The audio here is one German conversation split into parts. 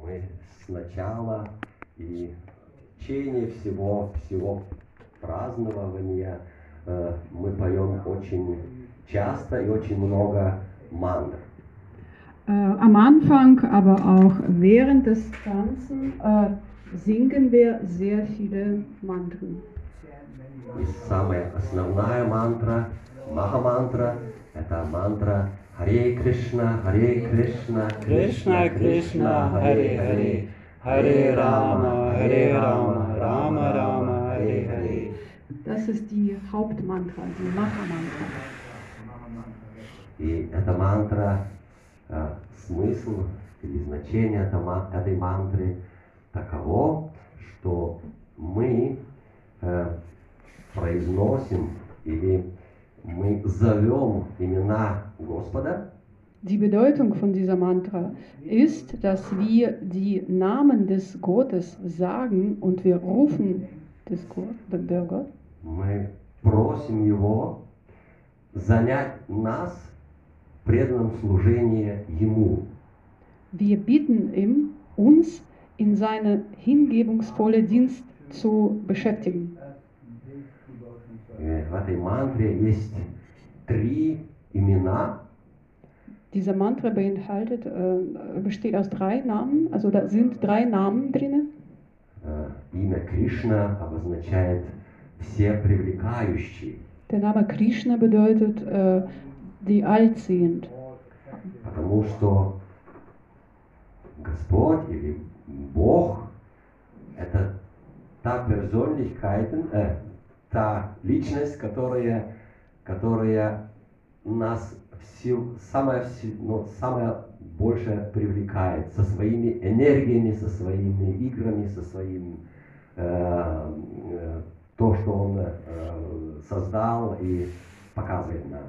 Мы с начала и в течение всего, всего празднования э, мы поем очень часто и очень много мантр. Äh, am Anfang, aber auch während des Ganzen äh, singen wir sehr viele Mantren. И самая основная мантра, маха-мантра, это мантра Харе Кришна, Харе Кришна, Krishna Krishna Hare Hare Hare Rama Hare Rama Rama Rama Hare Hare Das ist die Hauptmantra, die Maha-Mantra. И эта мантра, э, смысл или значение этой мантры таково, что мы э, произносим или мы зовем имена Господа, Die Bedeutung von dieser Mantra ist, dass wir die Namen des Gottes sagen und wir rufen des Gott, der Gott. мы просим Его занять нас в преданном служении Ему. Wir bitten ihm, uns in seine hingebungsvolle Dienst zu beschäftigen. Э, В этой мантре есть три имена, Diese Mantra beinhaltet, äh, besteht aus drei Namen, also da sind drei Namen drin. Э, Имя Кришна обозначает все привлекающий, Der Name Krishna bedeutet äh, die allsehend, потому что Господь или Бог – это та персонличность, э, та личность, которая, которая нас всю, самое, ну, самое больше привлекает со своими энергиями, со своими играми, со своим э, э, то, что Он э, создал и показывает нам.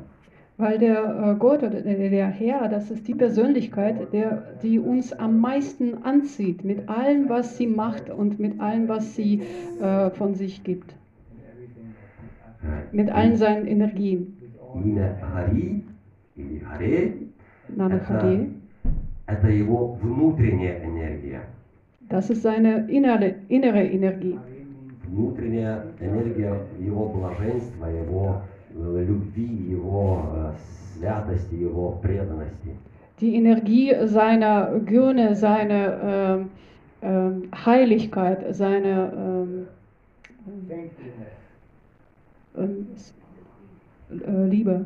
weil der äh, Gott oder der, Herr, das ist die Persönlichkeit, der, die uns am meisten anzieht, mit allem, was sie macht und mit allem, was sie äh, von sich gibt, mit allen seinen Energien. Имя Хари или Харе Name Это- Hare, это его внутренняя энергия. das ist seine innere, innere Energie. Внутренняя энергия его блаженства, его э, любви, его э, святости, его преданности. Die Energie seiner Güte, seiner ähm, ähm, Heiligkeit, seiner ähm, ähm, äh, Liebe.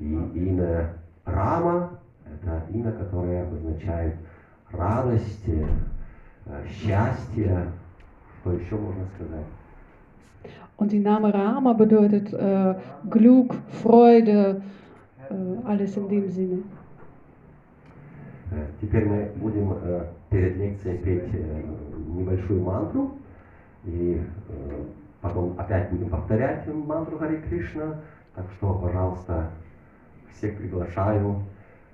И имя Рама – это имя, которое обозначает радость, э, счастье. Что еще можно сказать? Und die Name Rama bedeutet äh, Glück, Freude, äh, alles in dem Sinne. Э, Теперь мы будем э, перед лекцией петь э, небольшую мантру, и э, потом опять будем повторять мантру Хари Кришна. Так что, пожалуйста, всех приглашаю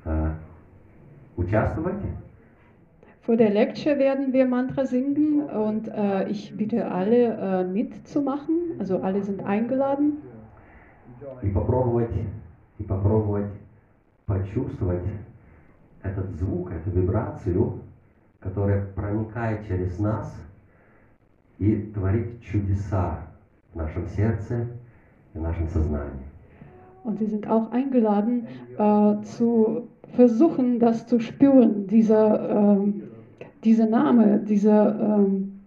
э, участвовать. Vor der Lecture werden wir Mantra singen und äh, ich bitte alle äh, mitzumachen. Also alle sind eingeladen и попробовать, и попробовать почувствовать этот звук, эту вибрацию, которая проникает через нас и творит чудеса в нашем сердце и в нашем сознании. und sie sind auch eingeladen äh, zu versuchen, das zu spüren, dieser, ähm, dieser Name, dieser, ähm,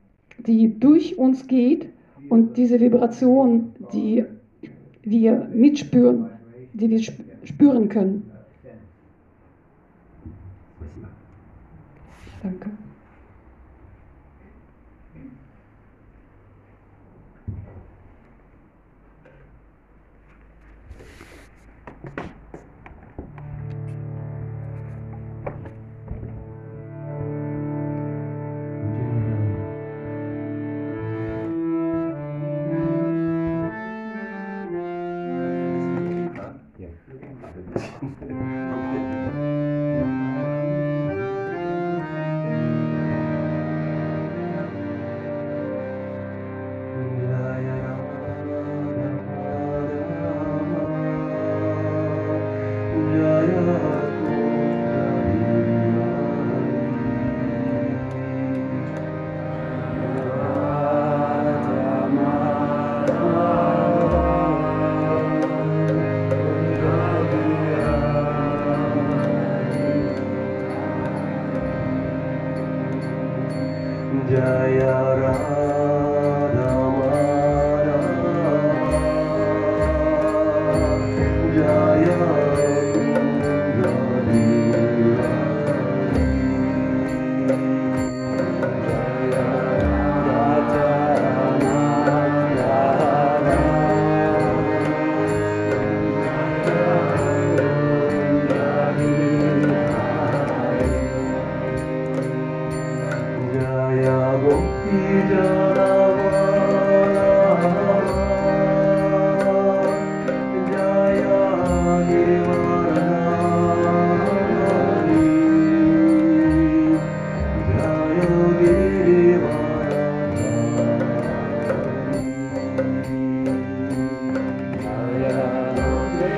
die durch uns geht und diese Vibration, die wir mitspüren, die wir sp- spüren können. Спасибо. Danke.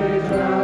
praise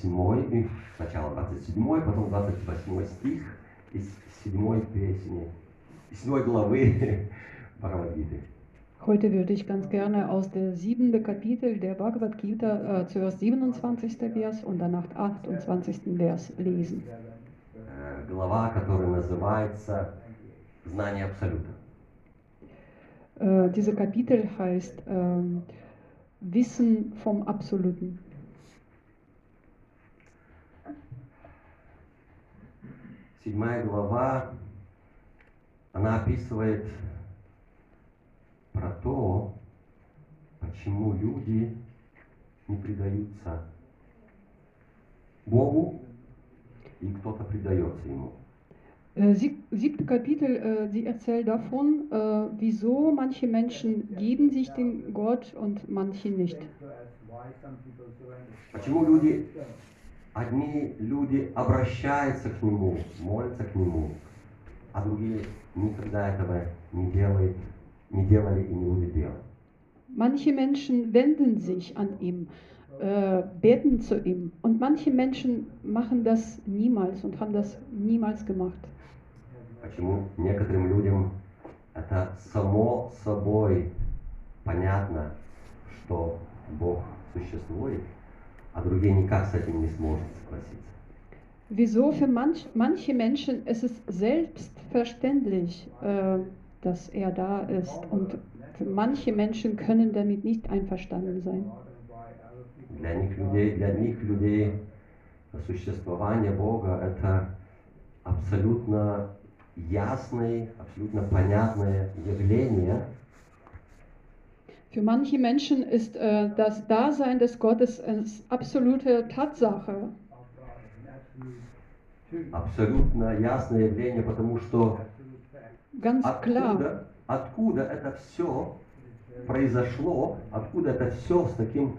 28, и сначала 27, потом 28 стих из 7 песни, из 7 главы Бхагавадгиты. Heute würde ich ganz gerne aus der siebten Kapitel der Bhagavad Gita äh, zuerst 27. Vers und danach 28. Vers lesen. Э, Глава, которая называется «Знание Абсолюта». Äh, diese Kapitel heißt ähm, Wissen vom Absoluten. Седьмая глава, она описывает про то, почему люди не предаются Богу, и кто-то предается Ему. Äh, sieb, siebte Kapitel, äh, sie erzählt davon, äh, wieso manche Menschen geben sich dem Gott und manche nicht. Почему люди, одни люди обращаются к Нему, молятся к Нему, а другие никогда этого не делают, не делали и не будут делать. Manche Menschen wenden sich an ihm, äh, beten zu ihm und manche Menschen machen das niemals und haben das niemals gemacht. Почему некоторым людям это само собой понятно, что Бог существует, а другие никак с этим не сможет согласиться. Wieso für manch, manche Menschen ist es selbstverständlich, äh, dass er da ist und für manche Menschen können damit nicht einverstanden sein. Для них людей, для них людей существование Бога это абсолютно ясное, абсолютно понятное явление, Für manche Menschen ist äh, das Dasein des Gottes eine absolute Tatsache. абсолютно ясное явление, потому что Ganz klar. откуда, откуда это все произошло, откуда это все с таким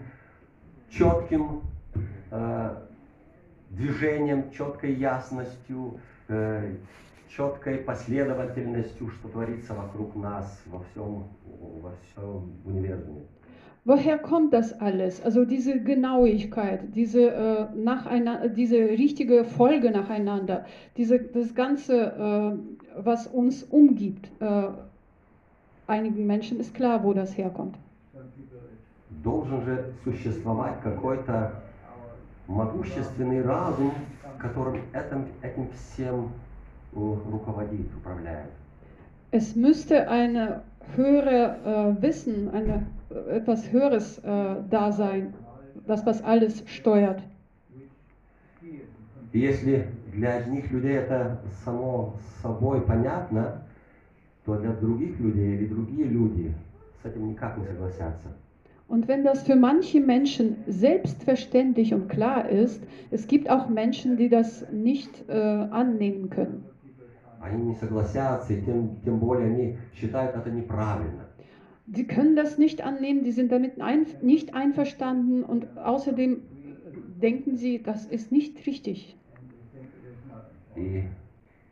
четким э, движением, четкой ясностью, э, четкой последовательностью, что творится вокруг нас во всем, во всем универсуме. Woher kommt das alles? Also diese Genauigkeit, diese, äh, nacheinander, diese richtige Folge nacheinander, diese, das Ganze, äh, was uns umgibt. Äh, einigen Menschen ist klar, wo das herkommt. Должен же существовать какой-то могущественный разум, которым этим, этим всем э, руководит, управляет. Es müsste eine höhere äh, Wissen, eine, äh, etwas Höheres äh, da sein, das was alles steuert. И если для одних людей это само собой понятно, то для других людей или другие люди с этим никак не согласятся. Und wenn das für manche Menschen selbstverständlich und klar ist, es gibt auch Menschen, die das nicht äh, annehmen können. Они не согласятся, и тем, тем более они считают это неправильно. Sie können das nicht annehmen, die sind damit ein, nicht einverstanden und außerdem denken sie, das ist nicht richtig. И,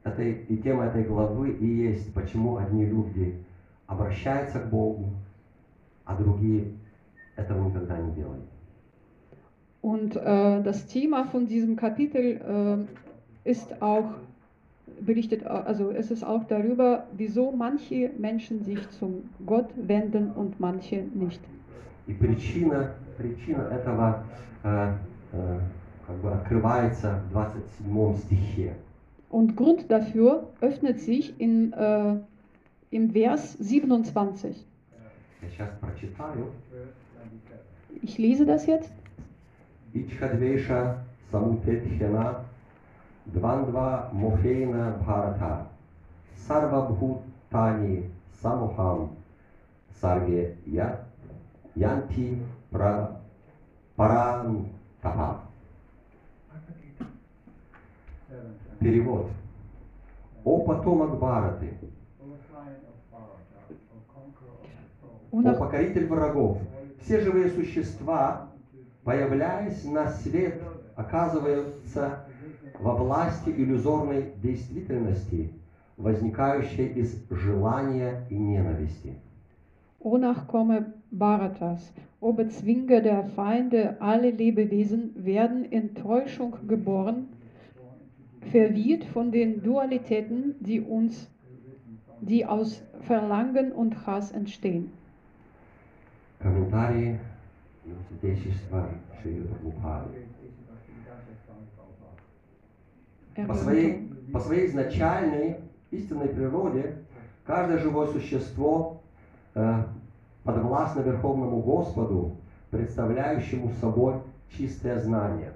это, и тема этой главы и есть, почему одни люди обращаются к Богу, а другие этого никогда не делают. Und äh, das Thema von diesem Kapitel äh, ist auch berichtet, also es ist auch darüber, wieso manche Menschen sich zum Gott wenden und manche nicht. И причина, причина этого э, э, как бы открывается в 27 стихе. Und Grund dafür öffnet sich in, äh, im Vers 27. Я сейчас прочитаю. Ich lese das jetzt. Ичхадвеша самутетхена двандва мохейна бхарата сарвабхутани самухам сарге я янти пра парантапа. Перевод. О потомок Бхараты, о покоритель врагов, все живые существа, появляясь на свет, оказываются во власти иллюзорной действительности, возникающей из желания и ненависти. O Nachkomme Bharatas, o Bezwinger der Feinde, alle Lebewesen werden in Täuschung geboren, verwirrt von den Dualitäten, die uns, die aus Verlangen und Hass entstehen. Комментарии его святейшества Шри Прабхупады. По своей, по своей изначальной истинной природе каждое живое существо э, подвластно Верховному Господу, представляющему собой чистое знание.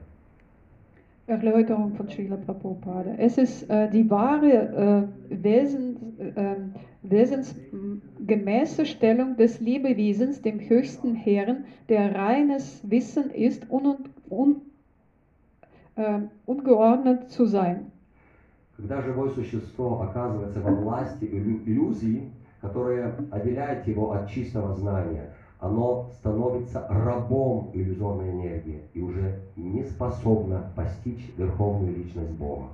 Erläuterung von Srila Prabhupada. Es ist äh, die wahre äh, Wesens, äh, wesensgemäße Stellung des Lebewesens, dem höchsten Herrn, der reines Wissen ist, un, un, ungeordnet zu sein. Когда живое существо оказывается во власти иллю- иллюзии, которая отделяет его от чистого знания, оно становится рабом иллюзорной энергии и уже не способно постичь верховную личность Бога.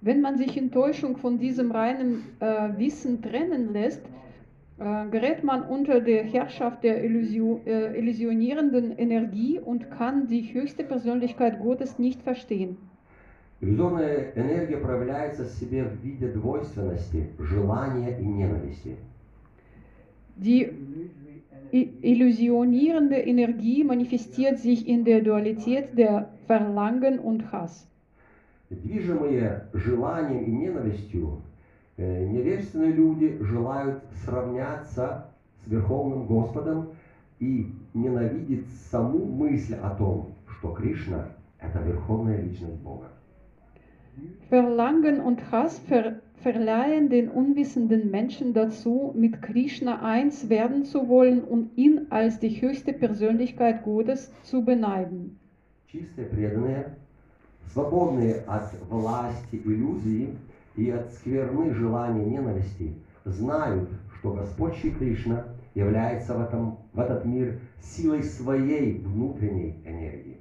Wenn man sich in Täuschung von diesem reinen äh, Wissen trennen lässt, gerät man unter der Herrschaft der Illusio äh, illusionierenden Energie und kann die höchste Persönlichkeit Gottes nicht verstehen. Иллюзорная энергия проявляется в себе в виде двойственности, желания и ненависти. Die i- illusionierende Energie manifestiert sich in der Dualität der Verlangen und Hass. Движимые желанием и ненавистью, э, невежественные люди желают сравняться с Верховным Господом и ненавидеть саму мысль о том, что Кришна – это Верховная Личность Бога. Verlangen und Hass ver verleihen den unwissenden Menschen dazu, mit Krishna eins werden zu wollen und ihn als die höchste Persönlichkeit Gottes zu beneiden. Чистые преданные, свободные от власти иллюзии и от скверны желания ненависти, знают, что Господь Шри Кришна является в, этом, в этот мир силой своей внутренней энергии.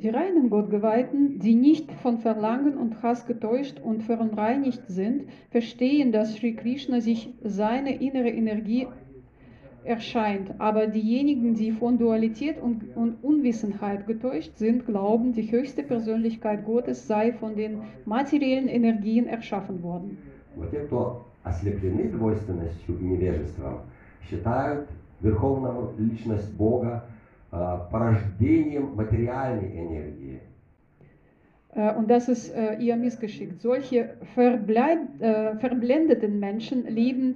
Die reinen Gottgeweihten, die nicht von Verlangen und Hass getäuscht und verunreinigt sind, verstehen, dass Sri Krishna sich seine innere Energie erscheint. Aber diejenigen, die von Dualität und, und Unwissenheit getäuscht sind, glauben, die höchste Persönlichkeit Gottes sei von den materiellen Energien erschaffen worden. Но те, кто ослеплены двойственностью и невежеством, считают Верховную Личность Бога э, порождением материальной энергии. Äh, Und das ist äh, ihr Missgeschick. Solche verbleib, äh, verblendeten Menschen leben ähm,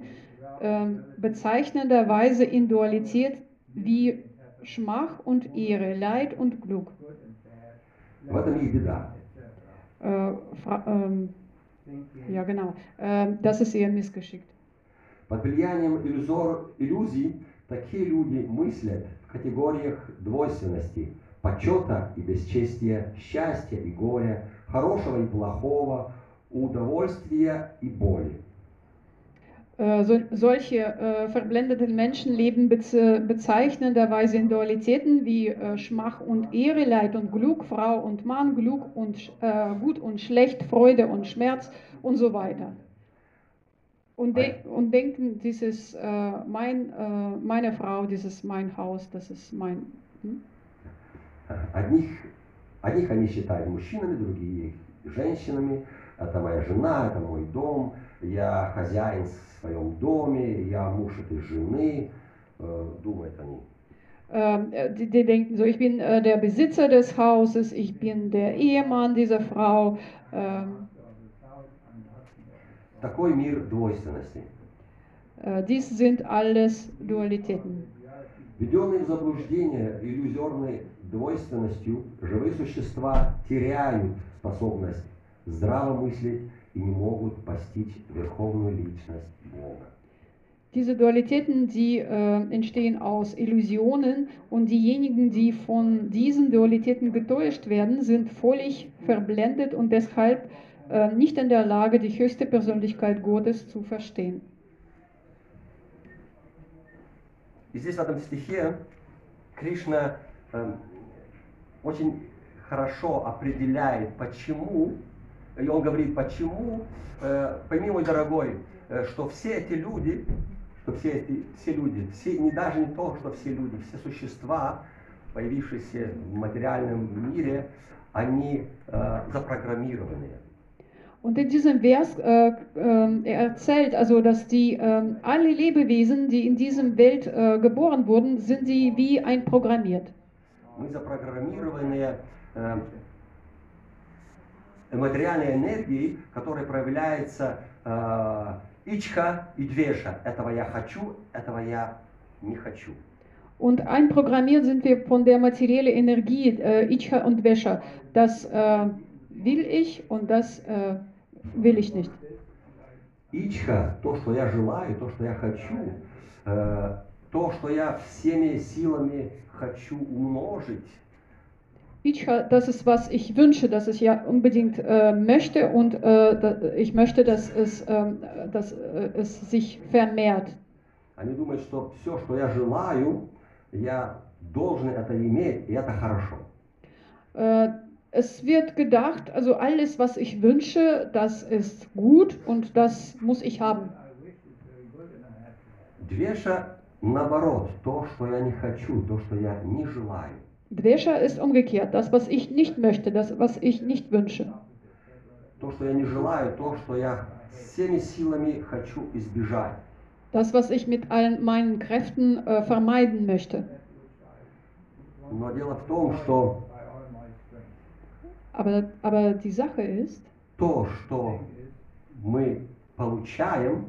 bezeichnenderweise in Dualität wie Schmach und Ehre, Leid und Glück. В этом их беда. Ähm, ja, genau. Ähm, das ist ihr Missgeschick. Под влиянием иллюзор, иллюзий такие люди мыслят в категориях двойственности, почета и бесчестия, счастья и горя, хорошего и плохого, удовольствия и боли. Äh, so, solche äh, verblendeten Menschen leben beze bezeichnenderweise in Dualitäten wie äh, Schmach und Ehre, Leid und Glück, Frau und Mann, Glück und sch- äh, Gut und Schlecht, Freude und Schmerz und so weiter. Und, de und denken, dieses äh, mein, äh, meine Frau, dieses mein Haus, das ist mein. Hm? Одних, одних они считают мужчинами, другие женщинами. Это моя жена, это мой дом, Я хозяин в своем доме, я муж этой жены, э, думают они. Ähm, äh, die, die denken so, ich bin äh, der Besitzer des Hauses, ich bin der Ehemann dieser Frau. Ähm, Такой мир двойственности. äh, dies sind alles Dualitäten. Введенные в заблуждение иллюзорной двойственностью, живые существа теряют способность здраво мыслить и не могут постичь верховную личность Бога. Diese Dualitäten, die äh, entstehen aus Illusionen und diejenigen, die von diesen Dualitäten getäuscht werden, sind völlig verblendet und deshalb äh, nicht in der Lage, die höchste Persönlichkeit Gottes zu verstehen. И здесь в этом стихе Кришна эм, очень хорошо определяет, почему, и он говорит, почему, э, пойми, мой дорогой, э, что все эти люди, что все эти, все люди, все, не даже не то, что все люди, все существа, появившиеся в материальном мире, они э, запрограммированные. Und in diesem Vers äh, äh, er erzählt also, dass die äh, alle Lebewesen, die in diesem Welt äh, geboren wurden, sind sie wie ein programmiert. Мы запрограммированные э, материальной энергией, которая проявляется э, ичха и двеша. Этого я хочу, этого я не хочу. Und einprogrammiert sind wir von der materiellen Energie, äh, Icha und Vesha. Das äh, will ich und das äh, will ich nicht. Ичха, то, что я желаю, то, что я хочу, э, то, что я всеми силами хочу умножить, Icha, das ist, was ich wünsche, dass ich ja unbedingt äh, möchte und äh, da, ich möchte, dass es, ähm, dass, äh, es sich vermehrt. они думают, что все, что я желаю, я должен это иметь, и это хорошо. Äh, es wird gedacht, also alles, was ich wünsche, das ist gut und das muss ich haben. Двеша, наоборот, то, что я не хочу, то, что я не желаю. Dvesha ist umgekehrt, das, was ich nicht möchte, das, was ich nicht wünsche. То, что я не желаю, то, что я всеми силами хочу избежать. Das, was ich mit allen meinen Kräften äh, vermeiden möchte. Но дело в том, что Aber, aber die Sache ist, то, что мы получаем,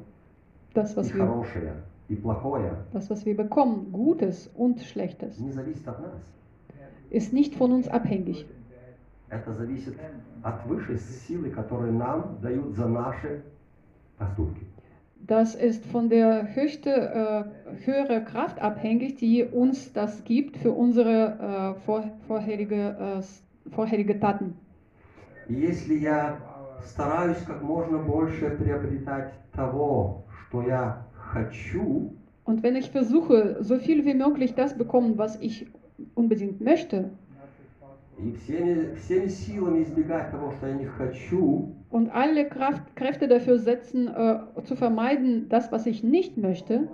das, и was wir, хорошее, и плохое, das, was wir bekommen, Gutes und Schlechtes, не зависит от нас. ist nicht von uns abhängig. Это зависит от высшей силы, которые нам дают за наши поступки. Das ist von der höchste, äh, höhere Kraft abhängig, die uns das gibt für unsere äh, vor, vorherige, äh, s- vorherige Taten. И если я стараюсь как можно больше приобретать того, что я хочу, Und wenn ich versuche, so viel wie möglich das bekommen, was ich unbedingt möchte, и всеми, всеми силами избегать того, что я не хочу, und alle Kraft, Kräfte dafür setzen, äh, zu vermeiden, das, was ich nicht möchte,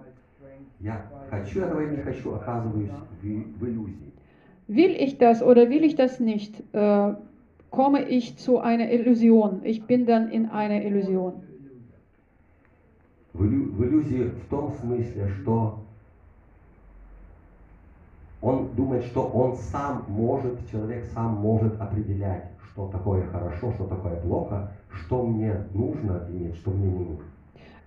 я хочу этого или не хочу, оказываюсь в, в иллюзии. will ich das oder will ich das nicht, äh, komme ich zu einer Illusion. Ich bin dann in einer Illusion. В, иллю- в иллюзии в том смысле, что он думает, что он сам может, человек сам может определять, что такое хорошо, что такое плохо, что мне нужно иметь, что мне не нужно.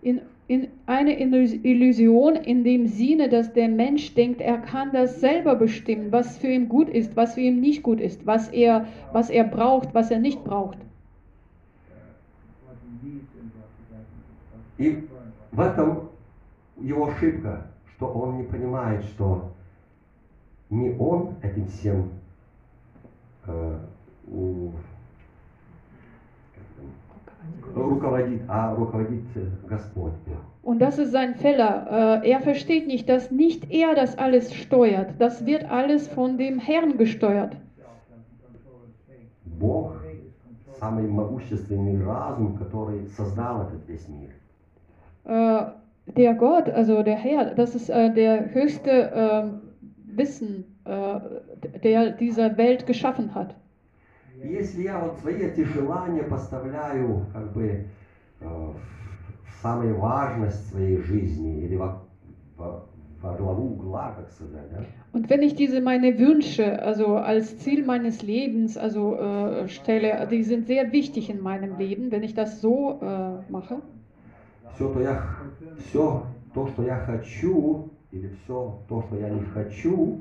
In, in eine Illus- Illusion in dem Sinne, dass der Mensch denkt, er kann das selber bestimmen, was für ihn gut ist, was für ihn nicht gut ist, was er, was er braucht, was er nicht braucht. И в этом его ошибка, что он не понимает, что не он этим всем э, у- как там, руководит, а руководит э, Господь. Бог. Und das ist sein Fehler. Äh, er versteht nicht, dass nicht er das alles steuert. Das wird alles von dem Herrn gesteuert. Бог самый могущественный разум, который создал этот весь мир. Äh, der Gott, also der Herr, das ist äh, der höchste äh, Wissen, äh, der diese Welt geschaffen hat. И если я вот свои эти желания поставляю как бы э, в самую важность своей жизни или во, во- во главу угла, как сказать, да, Und wenn ich diese meine Wünsche, also als Ziel meines Lebens, also äh, stelle, die sind sehr wichtig in meinem Leben, wenn ich das so äh, mache, все то я, все то, что я хочу, или все то, что я не хочу,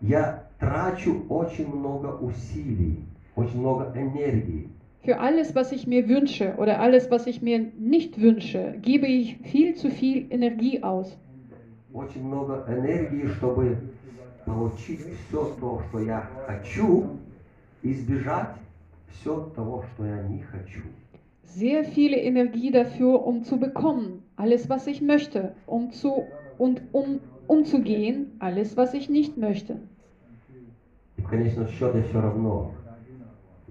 я трачу очень много усилий, очень много энергии. für alles, was ich mir wünsche oder alles, was ich mir nicht wünsche, gebe ich viel zu viel Energie aus. очень много энергии, чтобы получить все то, что я хочу, и избежать все того, что я не хочу. Sehr viele Energie dafür, um zu bekommen, alles, was ich möchte, um zu und um umzugehen, alles, was ich nicht möchte. И в конечном счете все равно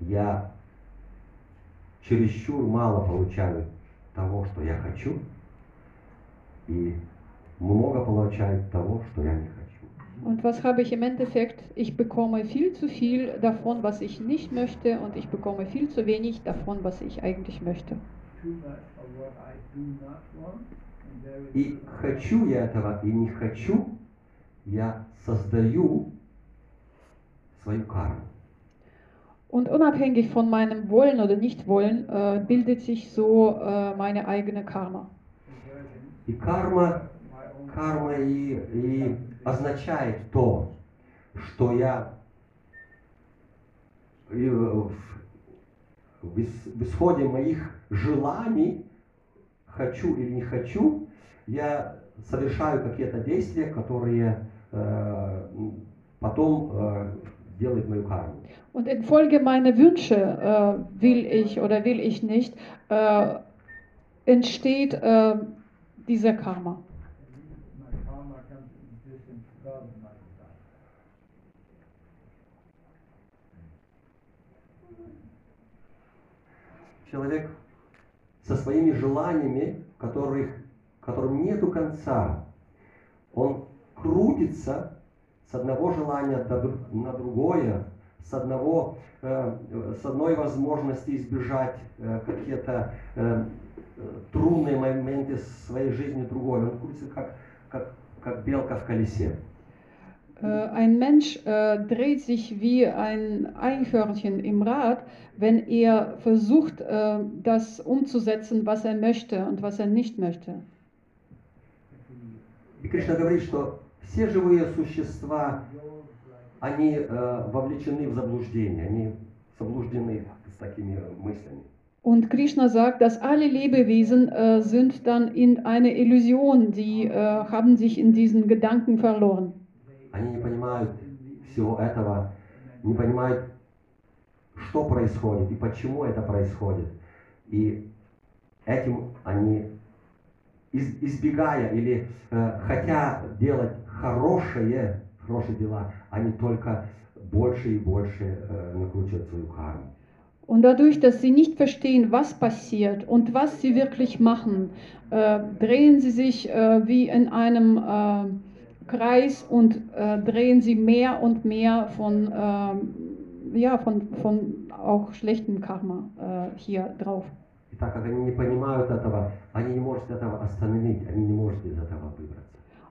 я чересчур мало получаю того, что я хочу, и много получаю того, что я не хочу. Und was habe ich im Endeffekt? Ich bekomme viel zu viel davon, was ich nicht möchte, und ich bekomme viel zu wenig davon, was ich eigentlich möchte. И хочу я этого, и не хочу, я создаю свою карму. Und unabhängig von meinem Wollen oder Nichtwollen äh, bildet sich so äh, meine eigene Karma. И карма, карма и, и означает то, что я и в, в ис- в исходе моих желаний, хочу или не хочу, я совершаю какие-то действия, которые э, потом э, делают мою карму. Und infolge meiner Wünsche, äh, will ich oder will ich nicht, äh, entsteht äh, dieser Karma. Человек со своими желаниями, которых, которым нету конца, он крутится с одного желания на другое, с одного, э, с одной возможности избежать э, какие-то э, трудные моменты своей жизни другой. Он крутится как, как, как белка в колесе. Äh, ein Mensch äh, dreht sich wie ein Eichhörnchen im Rad, wenn er versucht, äh, das umzusetzen, was er möchte und was er nicht möchte. И Кришна говорит, что все живые существа они э, вовлечены в заблуждение, они заблуждены с такими мыслями. Und Krishna sagt, dass alle Lebewesen äh, sind dann in eine Illusion, die äh, haben sich in diesen Gedanken verloren. Они не понимают всего этого, не понимают, что происходит и почему это происходит. И этим они, из- избегая или э, хотя делать хорошие, хорошие дела, они только больше и больше э, накручивают свою карму. Und dadurch, dass sie nicht verstehen, was passiert und was sie wirklich machen, äh, drehen sie sich äh, wie in einem äh, Kreis und äh, drehen sie mehr und mehr von, ähm, ja, von, von auch schlechtem Karma äh, hier drauf. И так как они не понимают этого, они не могут этого остановить, они не могут из этого выбраться.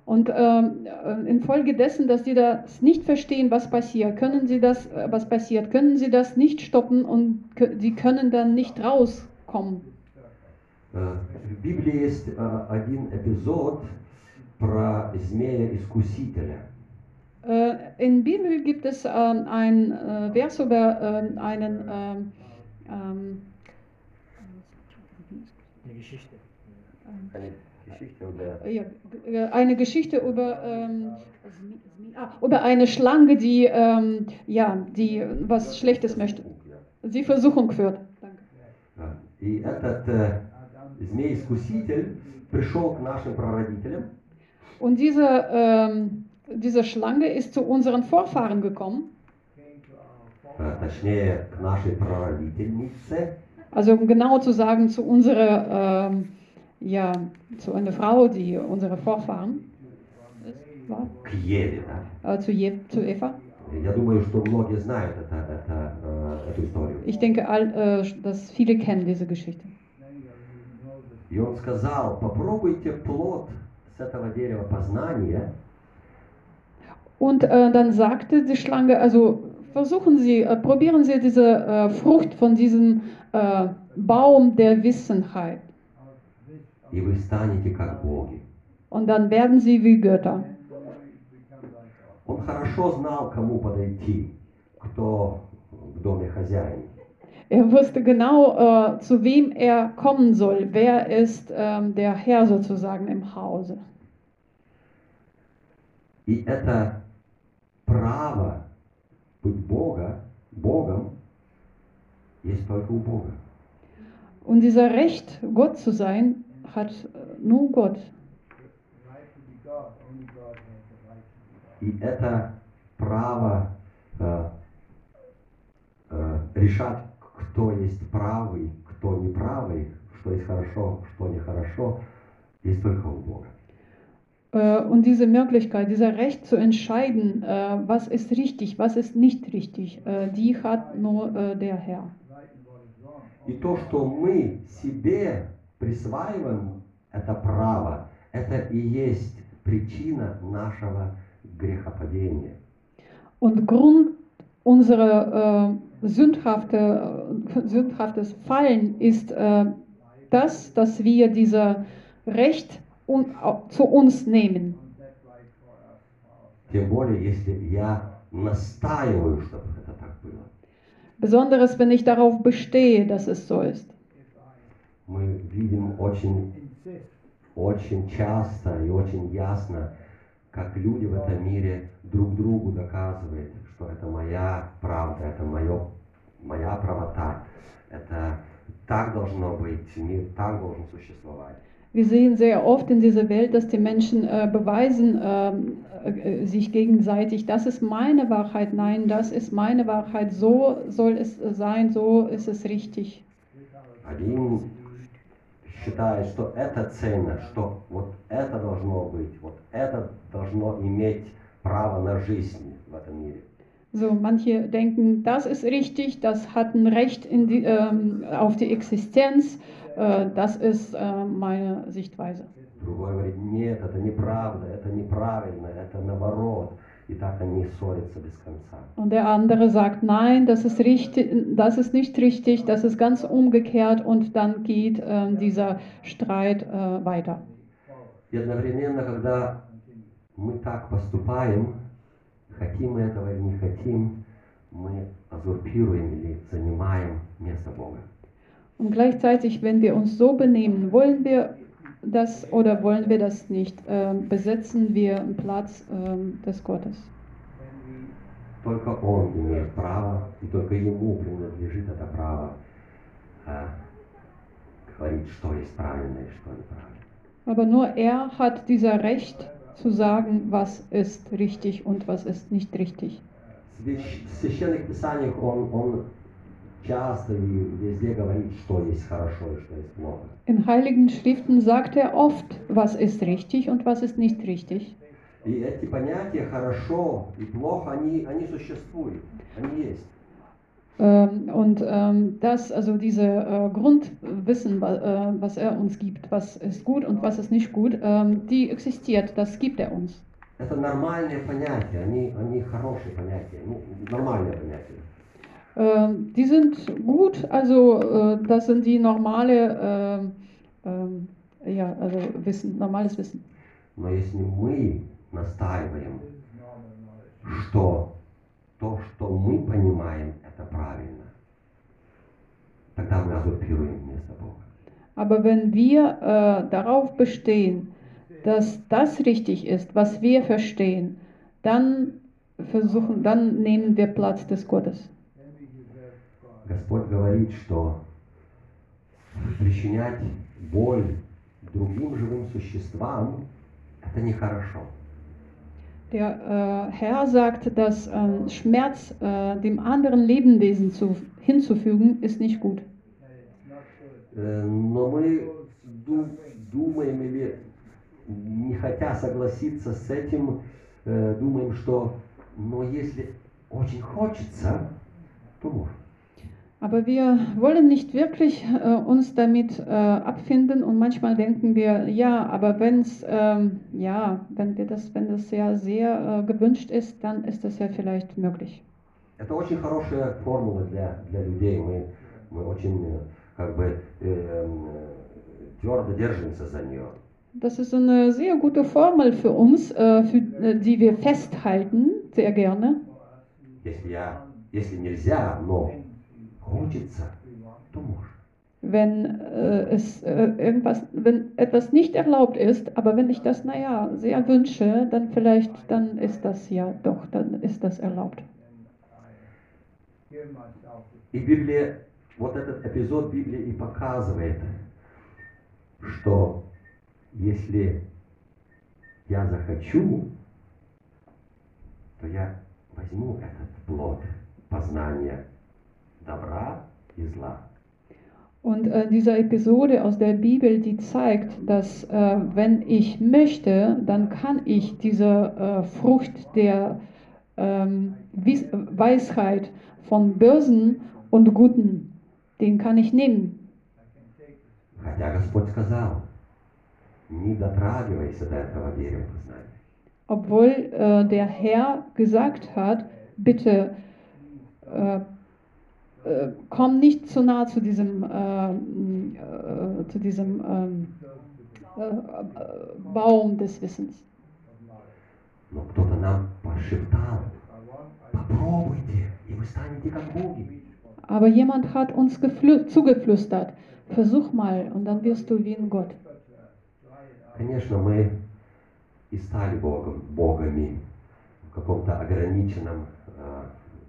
Und ähm, äh, infolgedessen, dass sie das nicht verstehen, was passiert, können sie das, äh, was passiert, können sie das nicht stoppen und kö- sie können dann nicht rauskommen. Э, В Библии есть э, один эпизод про змея-искусителя. Äh, in Bibel gibt es ähm, ein äh, Vers über ähm, einen ähm, ähm, Eine Geschichte. Eine Geschichte über ja, äh, eine Geschichte über, ähm, Zmi- Zmi- ah, über eine Schlange, die, ähm, ja, die was Schlechtes möchte. Sie Versuchung führt. Danke. Да. И этот э, змей-искуситель пришел к нашим прародителям Und diese, ähm, diese Schlange ist zu unseren Vorfahren gekommen, Came to our э, точнее, к нашей прародительнице, also um genau zu sagen, zu unserer, ähm, ja, zu einer Frau, die unsere Vorfahren ist, war, к Еве. Да? äh, zu, Je, zu Eva. Я думаю, что многие знают это, это, э, эту историю. Ich denke, all, äh, dass viele kennen diese Geschichte. many of you know this. И он сказал, попробуйте плод с этого дерева познания, Und äh, dann sagte die Schlange, also versuchen Sie, äh, probieren Sie diese äh, Frucht von diesem äh, Baum der Wissenheit. Of this, of и вы станете как боги. Und dann werden Sie wie Götter. then you become like God. Он хорошо знал, кому подойти, кто в доме хозяин. Er wusste genau, äh, zu wem er kommen soll. Wer ist ähm, der Herr sozusagen im Hause. И это право быть Бога, Богом, есть только у Бога. Und dieser Recht, Gott zu sein, hat äh, nur Gott. Right to be God, only God has the right to be God. И это право э, э, решать, кто есть правый, кто неправый, что есть хорошо, что нехорошо, есть только у Бога. Äh, Und diese Möglichkeit, dieser Recht zu entscheiden, äh, was ist richtig, was ist nicht richtig, äh, die hat nur äh, der Herr. И то, что мы себе присваиваем это право, это и есть причина нашего грехопадения. Und Grund unserer äh, sündhafte, äh, sündhaftes Fallen ist äh, das, dass wir dieser Recht un, au- zu uns nehmen. Тем более, если я настаиваю, чтобы это так было. Besonderes, wenn ich darauf bestehe, dass es so ist. Мы видим очень, очень часто и очень ясно, как люди в этом мире друг другу доказывают, что это моя правда, это мое, моя правота, это так должно быть, мир так должен существовать. Wir sehen sehr oft in dieser Welt, dass die Menschen äh, beweisen ähm, äh, sich gegenseitig, das ist meine Wahrheit, nein, das ist meine Wahrheit, so soll es sein, so ist es richtig. Один считает, что это ценно, что вот это должно быть, вот это должно иметь право на жизнь в этом мире. So, manche denken, das ist richtig, das hat ein Recht in die, ähm, auf die Existenz, äh, das ist äh, meine Sichtweise. Другой говорит, нет, это неправда, это неправильно, это наоборот. И так они ссорятся без конца. Und der andere sagt, nein, das ist, richtig, das ist nicht richtig, das ist ganz umgekehrt und dann geht äh, dieser Streit äh, weiter. И одновременно, когда мы так поступаем, хотим мы этого или не хотим, мы азурпируем или занимаем место Бога. Und gleichzeitig, wenn wir uns so benehmen, wollen wir das oder wollen wir das nicht, äh, besetzen wir einen Platz äh, des Gottes. Только Он имеет право, и только Ему принадлежит это право а, говорить, что есть правильно и что неправильно. Aber nur er hat dieser Recht zu sagen, was ist richtig und was ist nicht richtig. В свящ- в священных писаниях он, он часто и везде говорит, что есть хорошо и что есть плохо. In heiligen Schriften sagt er oft, was ist richtig und was ist nicht richtig. И эти понятия хорошо и плохо, они, они существуют, они есть. Ähm, und ähm, das, also diese äh, Grundwissen, wa- äh, was er uns gibt, was ist gut und was ist nicht gut, ähm, die existiert, das gibt er uns. Это нормальные понятия, они, они хорошие понятия, ну, нормальные понятия. Ähm, die sind gut, also äh, das sind die normale, ähm, ähm, ja, also Wissen, normales Wissen. Но если мы настаиваем, что то, что мы понимаем, это правильно, тогда мы азурпируем место Бога. Aber wenn wir äh, darauf bestehen, dass das richtig ist, was wir verstehen, dann versuchen, dann nehmen wir Platz des Gottes. Господь говорит, что причинять боль другим живым существам – это нехорошо. Der äh, Herr sagt, dass ähm, Schmerz äh, dem anderen Lebewesen zu, hinzufügen, ist nicht gut. Э, Но мы ду- думаем или не хотя согласиться с этим, э, думаем, что но если очень хочется, то можно. Aber wir wollen nicht wirklich äh, uns damit äh, abfinden und manchmal denken wir, ja, aber wenn's, ähm, ja, wenn wir das, wenn das ja sehr äh, gewünscht ist, dann ist das ja vielleicht möglich. Это очень хорошая формула для, для людей. Мы, мы очень э, как бы э, твердо держимся за нее. Das ist eine sehr gute Formel für uns, äh, für, äh, die wir festhalten, sehr gerne. Если, я, если нельзя, но хочется, то можно. Wenn äh, es äh, irgendwas, wenn etwas nicht erlaubt ist, aber wenn ich das, naja, sehr wünsche, dann vielleicht, dann ist das ja doch, dann ist das erlaubt. Give myself И Библия, вот этот эпизод Библии и показывает, что если я захочу, то я возьму этот плод познания добра и зла. Und äh, diese Episode aus der Bibel, die zeigt, dass äh, wenn ich möchte, dann kann ich diese äh, Frucht der ähm, Wies Weisheit von Bösen und Guten, den kann ich nehmen. Хотя Господь сказал, не дотрагивайся до этого дерева познания. Obwohl äh, der Herr gesagt hat, bitte äh, äh, komm nicht zu nah zu diesem, äh, äh, zu diesem ähm, äh, äh, Baum des Wissens. Но кто-то нам пошептал, попробуйте, и вы станете как боги. Aber jemand hat uns geflü- zugeflüstert, versuch mal und dann wirst du wie ein Gott. Конечно, мы и стали богом, богами в каком-то ограниченном э,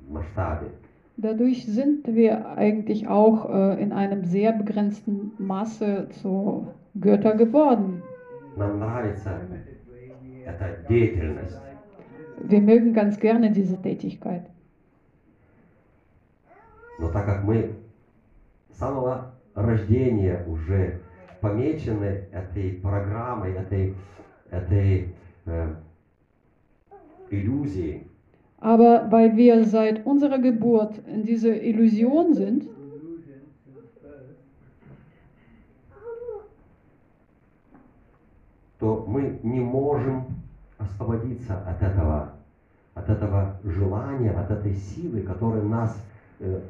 масштабе. Dadurch sind wir eigentlich auch äh, in einem sehr begrenzten Maße zu Götter geworden. Нам нравится эта деятельность. Wir mögen ganz gerne diese Tätigkeit. Но так как мы с самого рождения уже помечены этой программой, этой, этой э, иллюзией, Aber weil wir seit unserer Geburt in diese Illusion sind, то мы не можем освободиться от этого, от этого желания, от этой силы, которая нас э,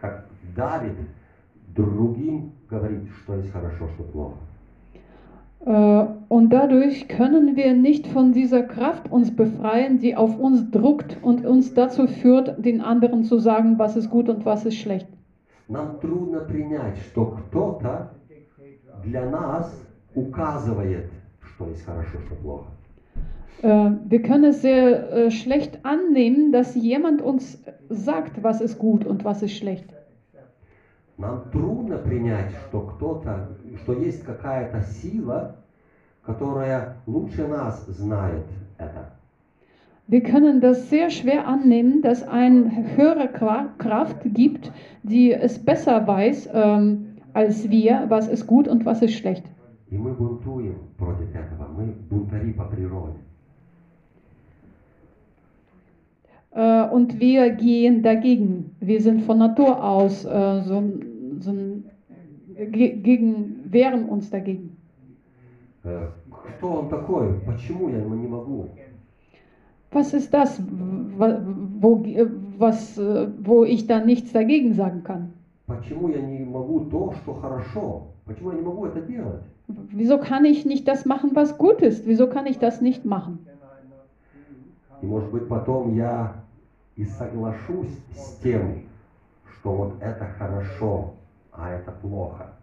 как давит другим говорить, что есть хорошо, что плохо. Äh, Und dadurch können wir nicht von dieser Kraft uns befreien, die auf uns druckt und uns dazu führt, den anderen zu sagen, was ist gut und was ist schlecht. Нам трудно принять, что кто-то для нас указывает, что есть хорошо, что плохо. Äh, Wir können es sehr äh, schlecht annehmen, dass jemand uns sagt, was ist gut und was ist schlecht. Нам трудно принять, что кто-то, что есть какая-то сила, которая лучше нас знает это. Wir können das sehr schwer annehmen, dass eine höhere Qua- Kraft gibt, die es besser weiß ähm, als wir, was ist gut und was ist schlecht. И мы бунтуем против этого. Мы бунтари по природе. Äh, und wir gehen dagegen. Wir sind von Natur aus äh, so, so ein- ge gegen, wehren uns dagegen. Э, Кто он такой? Почему я ему не могу? Was ist das, wa- wo, was, äh, wo ich dann nichts dagegen sagen kann? Почему я не могу то, что хорошо? Почему я не могу это делать? Wieso kann ich nicht das machen, was gut ist? Wieso kann ich das nicht machen? И может быть потом я и соглашусь с тем, что вот это хорошо, а это плохо.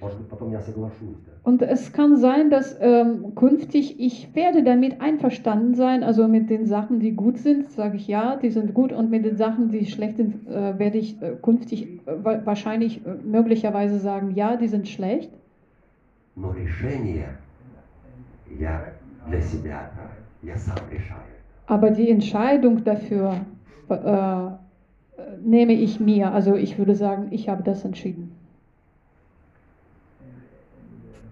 Может быть потом я соглашусь. Да? Und es kann sein, dass ähm, künftig ich werde damit einverstanden sein, also mit den Sachen, die gut sind, sage ich ja, die sind gut und mit den Sachen, die schlecht sind, äh, werde ich äh, künftig äh, wa- wahrscheinlich äh, möglicherweise sagen, ja, die sind schlecht. Но решение я для себя, я сам решаю. Aber die Entscheidung dafür äh, äh, nehme ich mir. Also ich würde sagen, ich habe das entschieden.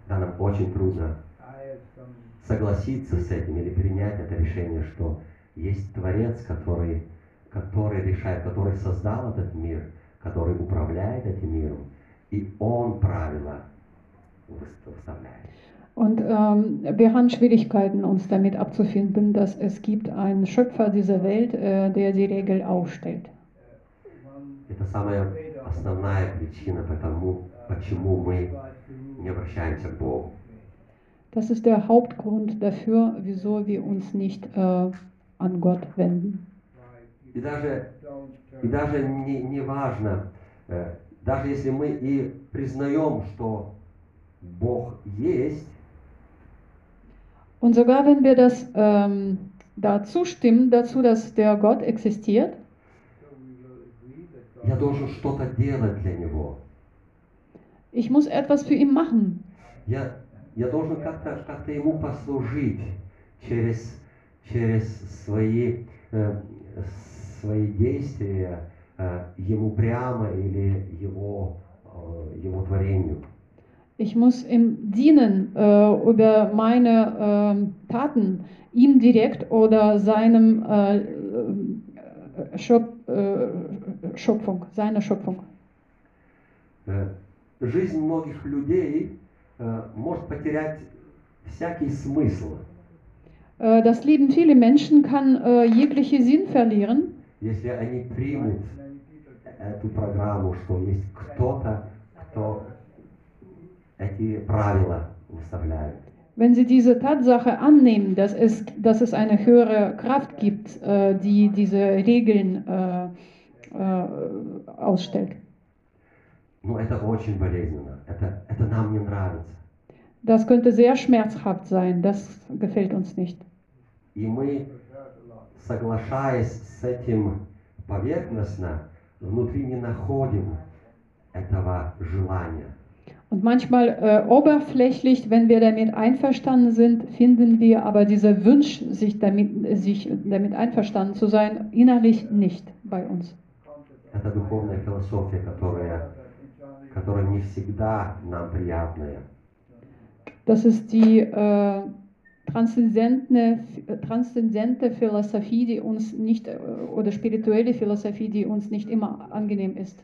Да, нам очень трудно I have some согласиться с этим или принять это решение, что есть Творец, который, который решает, который создал этот мир, который управляет этим миром, и Он правила выс- выставляет. Und ähm, wir haben Schwierigkeiten, uns damit abzufinden, dass es gibt einen Schöpfer dieser Welt, äh, der die Regel aufstellt. Это самая основная причина, потому, почему мы не обращаемся к Богу. Das ist der Hauptgrund dafür, wieso wir uns nicht äh, an Gott wenden. И даже, и даже не, не важно, э, даже если мы и признаем, что Бог есть, Und sogar wenn wir das ähm, da zustimmen, dazu, dass der Gott existiert, я должен что-то делать для Него. ich muss etwas für ihn machen. Я, я должен как-то как ему послужить через, через свои, э, свои действия, э, ему прямо или его, э, его творению. Ich muss ihm dienen äh, über meine ähm, Taten, ihm direkt oder seinem äh, äh, Schöp äh, Schöpfung, seiner Schöpfung. Э, Жизнь многих людей э, может потерять всякий смысл, das Leben vieler Menschen kann äh, jegliche Sinn verlieren, если они примут эту программу, что есть кто-то, кто эти правила выставляет. wenn sie diese Tatsache annehmen, dass es, dass es eine höhere Kraft gibt, äh, die diese Regeln äh, äh, ausstellt. Ну, это очень болезненно. Это, это нам не нравится. Das könnte sehr schmerzhaft sein, das gefällt uns nicht. И мы, соглашаясь с этим поверхностно, внутри не находим этого желания. Und manchmal äh, oberflächlich, wenn wir damit einverstanden sind, finden wir aber dieser Wunsch, sich damit, sich damit einverstanden zu sein, innerlich nicht bei uns. Это духовная философия, которая, которая не всегда нам приятная. Das ist die äh, transzendente, transzendente Philosophie, die uns nicht, äh, oder spirituelle Philosophie, die uns nicht immer angenehm ist.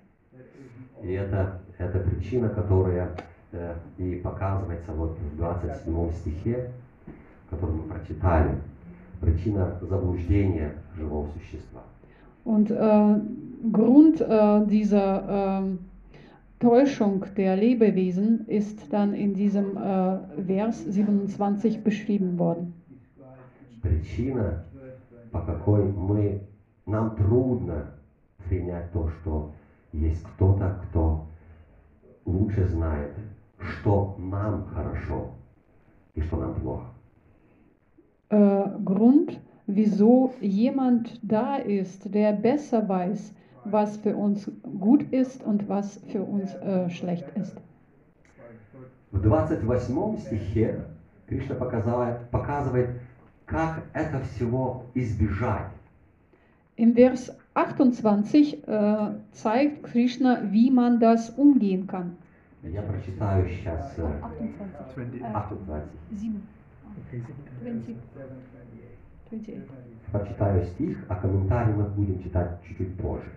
И это, это причина, которая э, и показывается вот в 27 стихе, который мы прочитали. Причина заблуждения живого существа. Und äh, Grund äh, dieser ähm, Täuschung der Lebewesen ist dann in diesem äh, Vers 27 beschrieben worden. Причина, по какой мы, нам трудно принять то, что есть кто-то, кто лучше знает, что нам хорошо и что нам плохо. Äh, Grund, wieso jemand da ist, der besser weiß, was für uns gut ist und was für uns äh, schlecht ist. В 28 стихе Кришна показала- показывает, как это всего избежать. Im Vers 28 äh, zeigt Krishna, wie man das umgehen kann. Я прочитаю сейчас 28. 28. 7. 20. 28. Прочитаю стих, а комментарий мы будем читать чуть-чуть позже.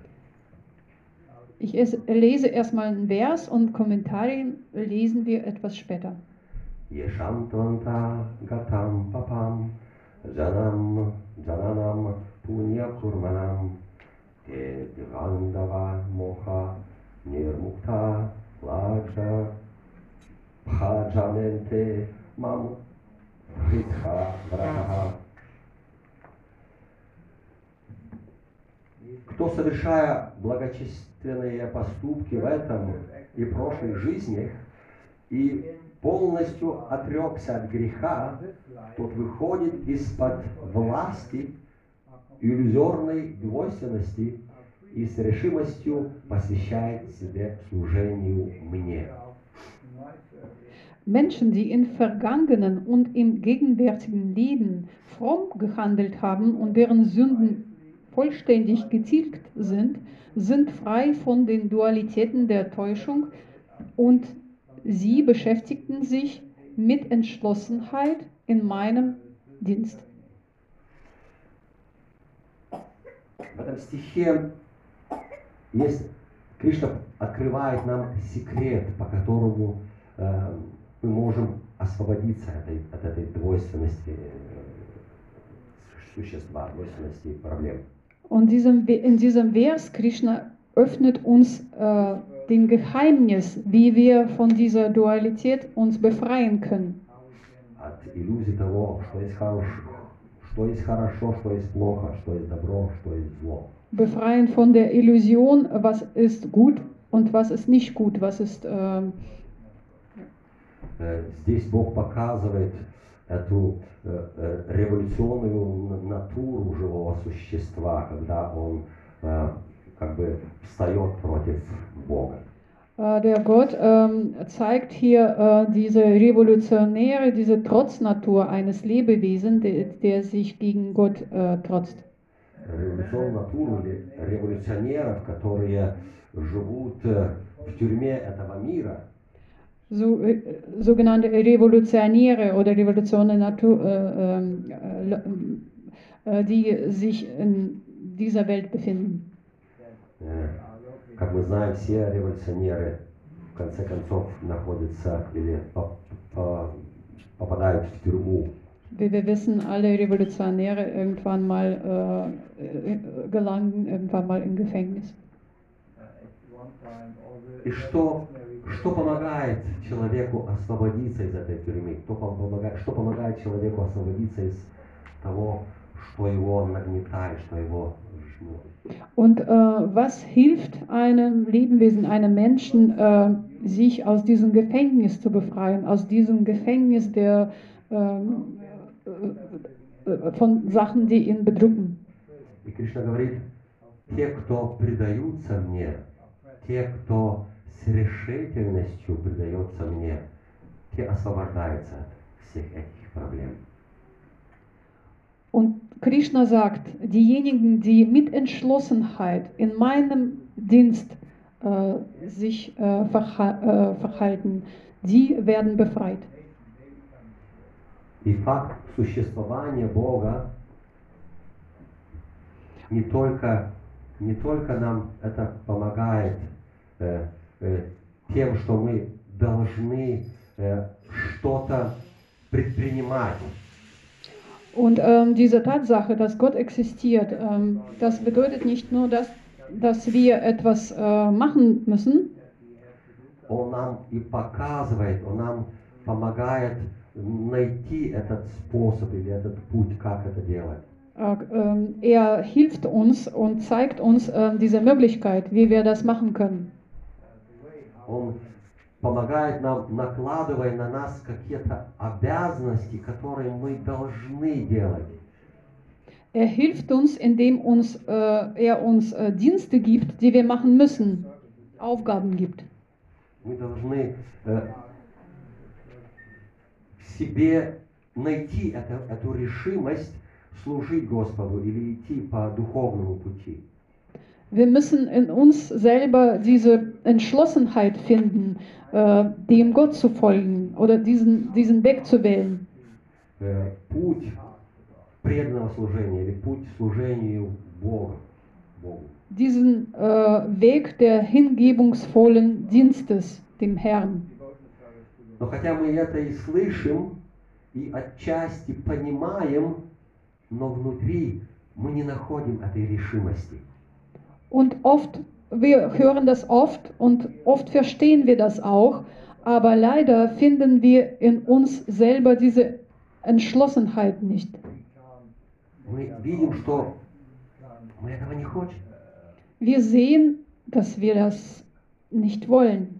Ich es, lese erstmal einen Vers und Kommentare lesen wir etwas später. Yeshantvanta gatam papam janam jananam punya kurmanam divandava moha nirmukta laja bhajanente mam hritha vrataha. Кто, совершая благочестивые поступки в этом и прошлых жизнях, и полностью отрекся от греха, тот выходит из-под власти иллюзорной двойственности и с решимостью посвящает себе служению мне. Menschen, die im vergangenen und im gegenwärtigen Leben fromm gehandelt haben und deren Sünden vollständig getilgt sind, sind frei von den Dualitäten der Täuschung und sie beschäftigten sich mit Entschlossenheit in meinem Dienst. В этом стихе есть, Кришна открывает нам секрет, по которому э, мы можем освободиться от этой, от этой двойственности э, существа, двойственности проблем. Und diesem, in diesem Vers, Krishna öffnet uns äh, den Geheimnis, wie wir von dieser Dualität uns befreien können. От иллюзии того, что есть, что есть хорошо, что есть плохо, что есть добро, что есть зло. Befreien von der Illusion, was ist gut und was ist nicht gut, was ist ähm, Здесь Бог показывает эту э, э, революционную натуру живого существа, когда он э, как бы встает против Бога. Äh, der Gott ähm, zeigt hier äh, diese revolutionäre, diese Trotznatur eines Lebewesens, der, der sich gegen Gott äh, trotzt. So, äh, sogenannte Revolutionäre oder Revolutionen Natur, äh, ähm, die sich in dieser Welt befinden. Ja. Как мы знаем, все революционеры в конце концов находятся или по- по- попадают в тюрьму. Wie wir wissen, alle Revolutionäre irgendwann mal äh, gelangen irgendwann mal in Gefängnis. И что, что помогает человеку освободиться из этой тюрьмы? Кто пом- помогает, что помогает человеку освободиться из того, что его нагнетает, что его? Und äh, was hilft einem Lebewesen, einem Menschen, äh, sich aus diesem Gefängnis zu befreien, aus diesem Gefängnis der, ähm, äh, äh, von Sachen, die ihn bedrücken? И Кришна говорит, те, кто предаются мне, те, кто с решительностью предается мне, те освобождаются от всех этих проблем. Und Krishna sagt, diejenigen, die mit Entschlossenheit in meinem Dienst äh, sich äh, verha äh, verhalten, die werden befreit. И факт существования Бога не только, не только нам это помогает э, э, тем, что мы должны э, что-то предпринимать. Und ähm, diese Tatsache, dass Gott existiert, ähm, das bedeutet nicht nur, dass, dass wir etwas äh, machen müssen, Он нам и показывает, Он нам помогает найти этот способ или этот путь, как это делать. äh, ähm, er hilft uns und zeigt uns äh, diese Möglichkeit, wie wir das machen können. Он помогает нам, накладывая на нас какие-то обязанности, которые мы должны делать. Er hilft uns, indem uns, äh, er uns äh, Dienste gibt, die wir machen müssen, Aufgaben gibt. Мы должны э, в себе найти это- эту решимость служить Господу или идти по духовному пути. Wir müssen in uns selber diese Entschlossenheit finden, äh, dem Gott zu folgen oder diesen, diesen Weg zu wählen. Э, путь преданного служения или путь служению Богу. Богу. Diesen äh, Weg der hingebungsvollen Dienstes dem Herrn. Но хотя мы это и слышим, и отчасти понимаем, но внутри мы не находим этой решимости. Und oft, wir hören das oft und oft verstehen wir das auch, aber leider finden wir in uns selber diese Entschlossenheit nicht. Мы видим, что мы этого не хотим. Wir sehen, dass wir das nicht wollen.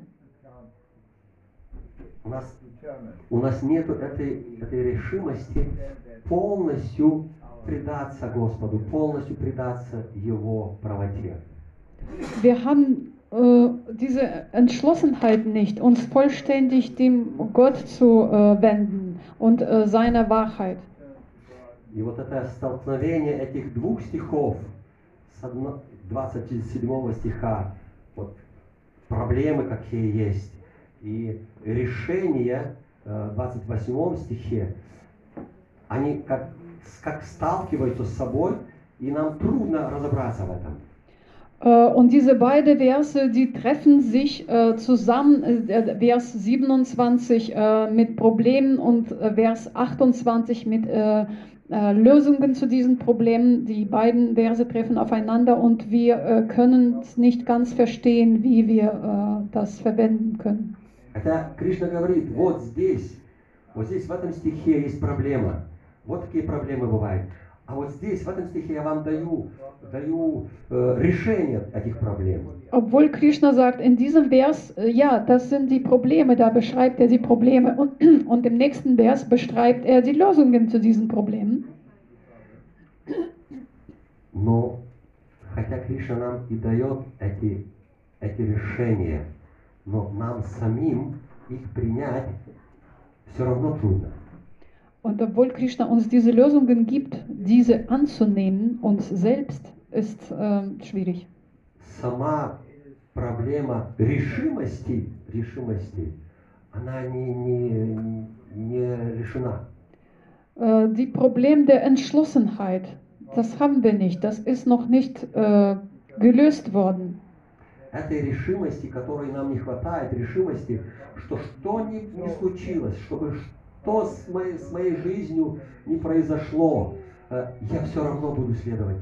У нас, determined у нас нет этой, этой решимости полностью предаться Господу, полностью предаться Его правоте. Wir haben äh, diese Entschlossenheit nicht, uns vollständig dem Gott zu äh, wenden und äh, seiner Wahrheit. И вот это столкновение этих двух стихов, с одно- 27 стиха, вот проблемы какие есть, и решение э, в 28 стихе, они как, как сталкиваются с собой, и нам трудно разобраться в этом. Äh, Und diese beiden Verse, die treffen sich äh, zusammen, äh, Vers 27 äh, mit Problemen und äh, Vers 28 mit äh, äh, Lösungen zu diesen Problemen. Die beiden Verse treffen aufeinander und wir äh, können es nicht ganz verstehen, wie wir äh, das verwenden können. Хотя Кришна говорит, вот здесь, вот здесь в этом стихе есть проблема. Вот такие проблемы бывают. А вот здесь, в этом стихе я вам даю, даю э, решение этих проблем. Obwohl Krishna sagt, in diesem Vers, äh, ja, das sind die Probleme, da beschreibt er die Probleme und, und im nächsten Vers beschreibt er die Lösungen zu diesen Problemen. Но хотя Кришна нам и дает эти, эти решения, но нам самим их принять все равно трудно. Und obwohl Krishna uns diese Lösungen gibt, diese anzunehmen, uns selbst, ist ähm, schwierig. Сама проблема решимости, решимости, она не, не, не решена. Äh, die Problem der Entschlossenheit, das haben wir nicht. Das ist noch nicht äh, gelöst worden. Этой решимости, которой нам не хватает, решимости, что что ни, ни случилось, чтобы что с моей, с моей жизнью не произошло, э, я все равно буду следовать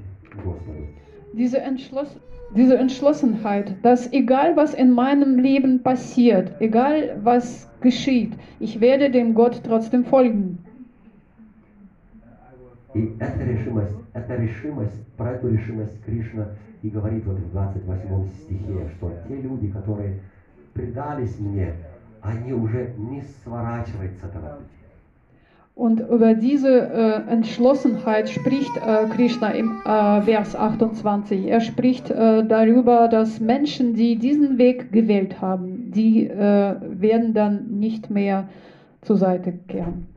Господу. Diese, Entschloss diese Entschlossenheit, dass egal was in meinem Leben passiert, egal was geschieht, ich werde dem Gott trotzdem folgen. И эта решимость, эта решимость, про эту решимость Кришна и говорит вот в 28 стихе, что те люди, которые предались мне, они уже не сворачивают с этого пути. Und über diese äh, Entschlossenheit spricht äh, Krishna im äh, Vers 28. Er spricht äh, darüber, dass Menschen, die diesen Weg gewählt haben, die äh, werden dann nicht mehr zur Seite kehren.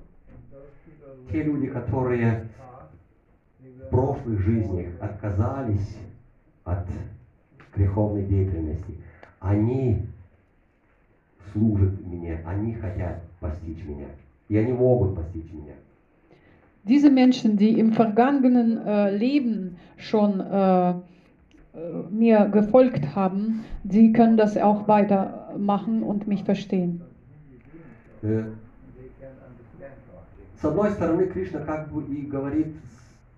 Те люди, которые в прошлых жизнях отказались от греховной деятельности, они служат мне, они хотят постичь меня. И они могут постичь меня. Diese Menschen, die im vergangenen äh, Leben schon äh, äh, mir gefolgt haben, die können das auch weitermachen und mich verstehen. Э, С одной стороны, Кришна как бы и говорит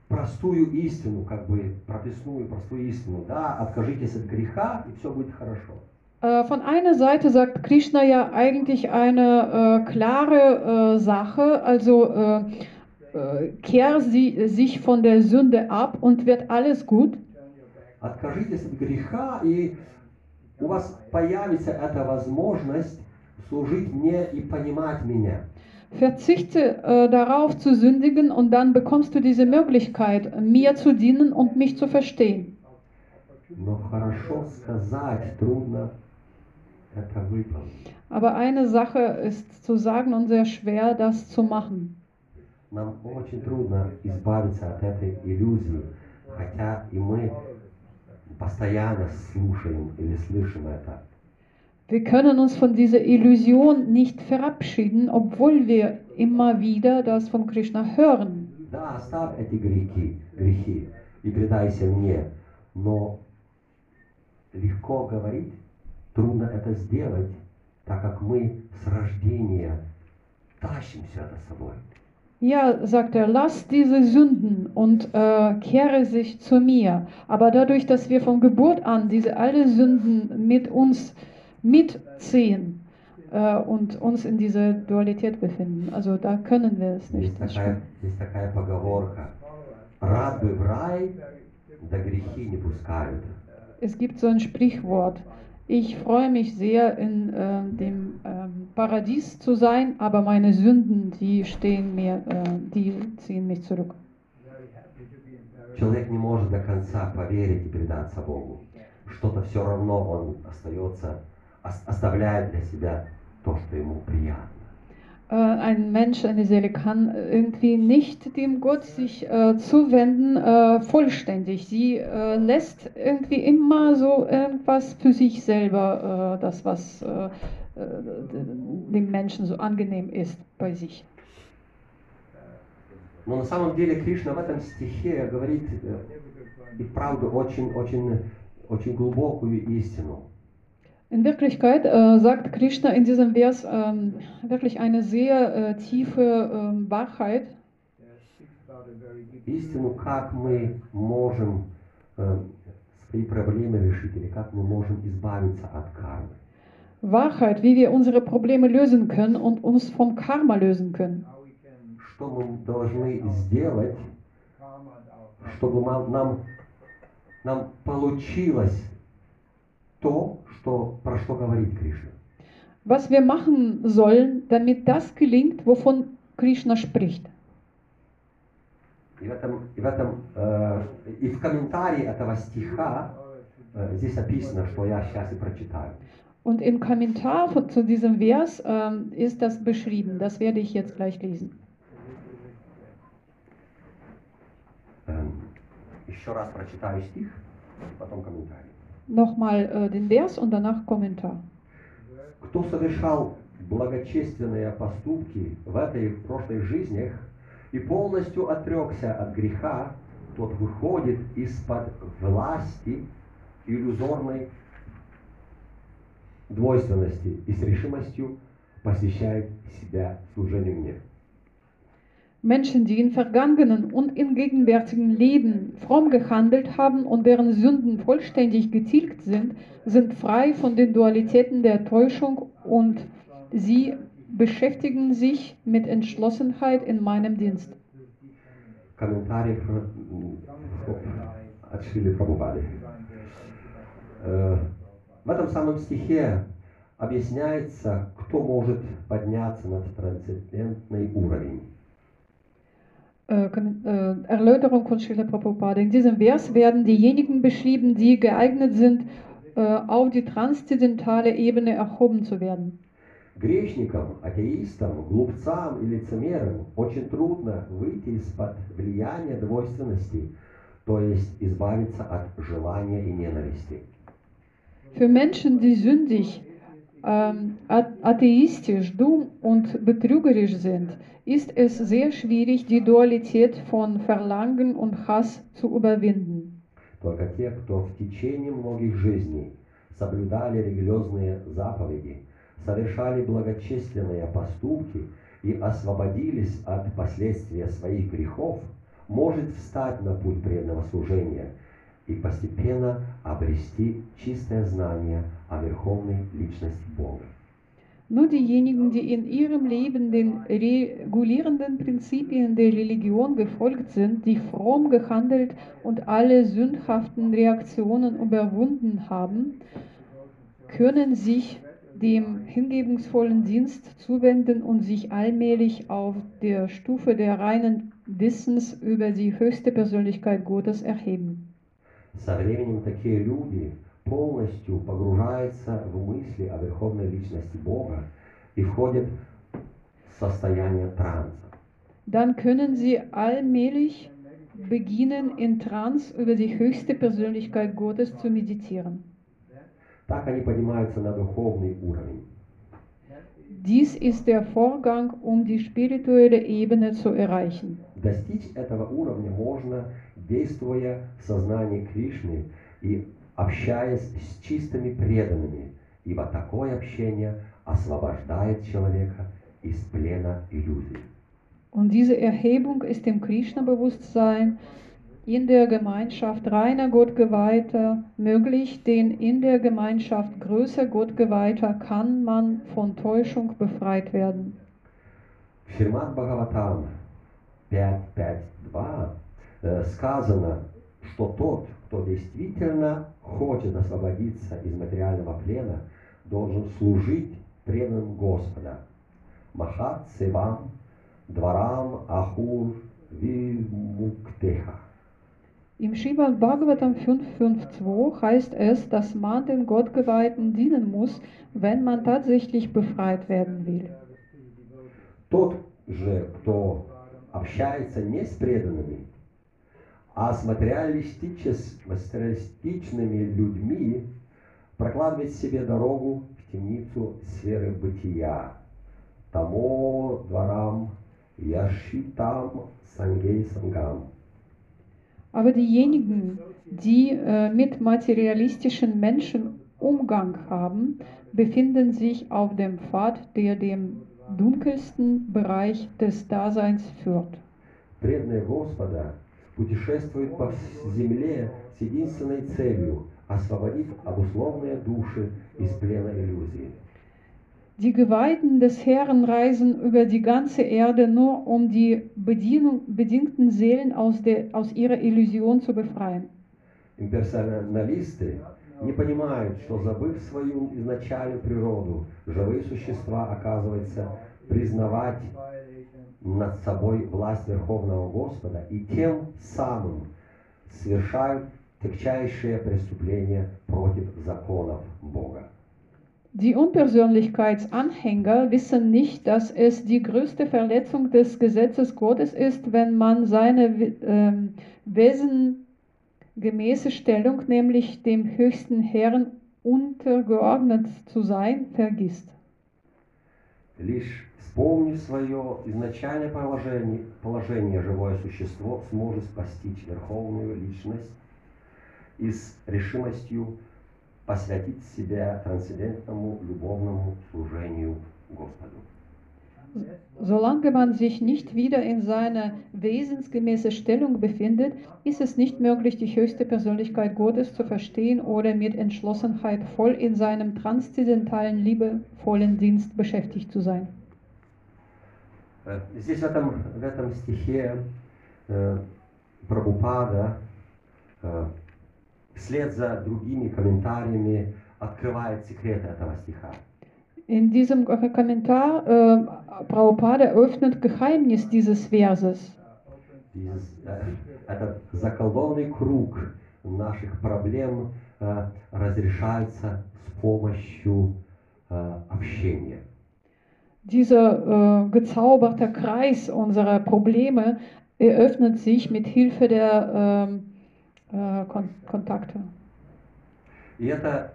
простую истину, как бы прописную, простую истину, да, откажитесь от греха, и все будет хорошо. Äh, Von einer Seite sagt Krishna ja eigentlich eine äh, klare äh, Sache, also äh, äh, kehr sie, sich von der Sünde ab und wird alles gut. Откажитесь от греха, и у вас появится эта возможность служить мне и понимать меня. Verzichte äh, darauf zu sündigen und dann bekommst du diese Möglichkeit, mir zu dienen und mich zu verstehen. Но хорошо сказать трудно это выполнить. Aber eine Sache ist zu sagen und sehr schwer, das zu machen. Нам очень трудно избавиться от этой иллюзии, хотя и мы постоянно слушаем или слышим это. Wir können uns von dieser Illusion nicht verabschieden, obwohl wir immer wieder das von Krishna hören. Да, оставь эти грехи, грехи и предайся мне, но легко говорить, трудно это сделать, так как мы с рождения тащим все это с собой. Ja, sagt er, lass diese Sünden und äh, kehre sich zu mir. Aber dadurch, dass wir von Geburt an diese alle Sünden mit uns mitziehen äh, und uns in dieser Dualität befinden, also da können wir es Есть nicht. Das такая, stimmt. есть такая поговорка. Рад бы в рай, да грехи не пускают. Es gibt so ein Sprichwort. Ich freue mich sehr, in äh, dem ähm, Paradies zu sein, aber meine Sünden, die stehen mir, äh, die ziehen mich zurück. Человек не может до конца поверить и предаться Богу. Что-то все равно он остается, ос- оставляет для себя то, что ему приятно. Äh, ein Mensch, eine Seele kann irgendwie nicht dem Gott sich äh, zuwenden äh, vollständig. Sie äh, lässt irgendwie immer so irgendwas für sich selber, äh, das was äh, äh, dem Menschen so angenehm ist bei sich. Но на самом деле Кришна в этом стихе говорит э, и правду очень, очень, очень глубокую истину. In Wirklichkeit äh, sagt Krishna in diesem Vers ähm, wirklich eine sehr äh, tiefe ähm, Wahrheit. Истину, как мы можем э, свои проблемы решить или как мы можем избавиться от кармы. Wahrheit, wie wir unsere Probleme lösen können und uns vom Karma lösen können. Что мы должны сделать, чтобы ма- нам, нам получилось то, что, про что говорит Кришна. Was wir machen sollen, damit das gelingt, wovon Krishna spricht. И в этом, и в этом, э, и в комментарии этого стиха э, здесь описано, что я сейчас и прочитаю. Und im Kommentar zu diesem Vers ähm, ist das beschrieben. Das werde ich jetzt gleich lesen. Ähm, еще раз прочитаю стих, потом комментарий. Nochmal äh, den Vers und danach Kommentar. Кто совершал благочественные поступки в этой и в прошлых жизнях и полностью отрекся от греха, тот выходит из-под власти иллюзорной двойственности и с решимостью посвящает себя служению мне. Menschen, die in vergangenen und in gegenwärtigen Leben fromm gehandelt haben und deren Sünden vollständig getilgt sind, sind frei von den Dualitäten der Täuschung und sie beschäftigen sich mit Entschlossenheit in meinem Dienst. Комментарий фр- м, от Шрили Прабхупады. Э, В этом самом стихе объясняется, кто может подняться на трансцендентный уровень. Äh, Kommen- äh, Erläuterung von Srila Prabhupada. In diesem Vers werden diejenigen beschrieben, die geeignet sind, äh, auf die transzendentale Ebene erhoben zu werden. Грешникам, атеистам, глупцам и лицемерам очень трудно выйти из-под влияния двойственности, то есть избавиться от желания и ненависти. Für Menschen, die sündig, ähm, a- atheistisch, dumm und betrügerisch sind, ist es sehr schwierig, die Dualität von Verlangen und Hass zu überwinden. Только те, кто в течение многих жизней соблюдали религиозные заповеди, совершали благочестные поступки и освободились от последствия своих грехов, может встать на путь преданного служения и постепенно обрести чистое знание о верховной личности Бога. Nur diejenigen, die in ihrem Leben den regulierenden Prinzipien der Religion gefolgt sind, die fromm gehandelt und alle sündhaften Reaktionen überwunden haben, können sich dem hingebungsvollen Dienst zuwenden und sich allmählich auf der Stufe der reinen Wissens über die höchste Persönlichkeit Gottes erheben. Со временем такие люди полностью погружаются в мысли о верховной личности Бога и входят в состояние транса. Dann können sie allmählich beginnen, in Trance über die höchste Persönlichkeit Gottes zu meditieren. Так они поднимаются на духовный уровень. Dies ist der Vorgang, um die spirituelle Ebene zu erreichen. Достичь этого уровня можно, действуя в сознании Кришны и общаясь с чистыми преданными, ибо такое общение освобождает человека из плена иллюзий. Und diese Erhebung ist im Krishna-Bewusstsein in der Gemeinschaft reiner Gottgeweihter möglich, denn in der Gemeinschaft größer Gottgeweihter kann man von Täuschung befreit werden. В Шримад Бхагаватам 5.5.2 э, сказано, что тот, кто действительно хочет освободиться из материального плена, должен служить преданным Господа. Махат Севам Дварам Ахур Вимуктеха. Im Srimad Bhagavatam 5.5.2 heißt es, dass man den Gottgeweihten dienen muss, wenn man tatsächlich befreit werden will. Тот же, кто общается не с преданными, а с материалистичными людьми, прокладывает себе дорогу в темницу сферы бытия. Тамо дворам яшитам сангей сангам. Aber diejenigen, die äh, mit materialistischen Menschen Umgang haben, befinden sich auf dem Pfad, der dem dunkelsten Bereich des Daseins führt. Преданные Господа путешествуют по земле с единственной целью – освободить обусловленные души из плена иллюзии. Die Geweihten des Herrn reisen über die ganze Erde nur, um die Bedienung, bedingten Seelen aus, der, aus ihrer Illusion zu befreien. Имперсоналисты не понимают, что забыв свою изначальную природу, живые существа, оказывается, признавать над собой власть Верховного Господа и тем самым совершают тягчайшие преступления против законов Бога. Die Unpersönlichkeitsanhänger wissen nicht, dass es die größte Verletzung des Gesetzes Gottes ist, wenn man seine We- ähm, Wesen gemäße Stellung, nämlich dem höchsten Herrn untergeordnet zu sein, vergisst. Лишь вспомнив свое изначальное положение, положение живое существо сможет постичь верховную личность и с решимостью посвятить себя трансцендентному любовному служению Господу. Solange man sich nicht wieder in seiner wesensgemäßen Stellung befindet, ist es nicht möglich, die höchste Persönlichkeit Gottes zu verstehen oder mit Entschlossenheit voll in seinem transzendentalen, liebevollen Dienst beschäftigt zu sein. Э, Здесь в этом, в этом стихе э, Прабхупада э, вслед за другими комментариями открывает секреты этого стиха. In diesem Kommentar, äh, Prabhupada eröffnet Geheimnis dieses Verses. Dieses, э, этот заколдованный круг наших проблем э, разрешается с помощью э, общения. Dieser äh, gezauberte Kreis unserer Probleme eröffnet sich mit Hilfe der ähm, äh, Kon Kontakte. И это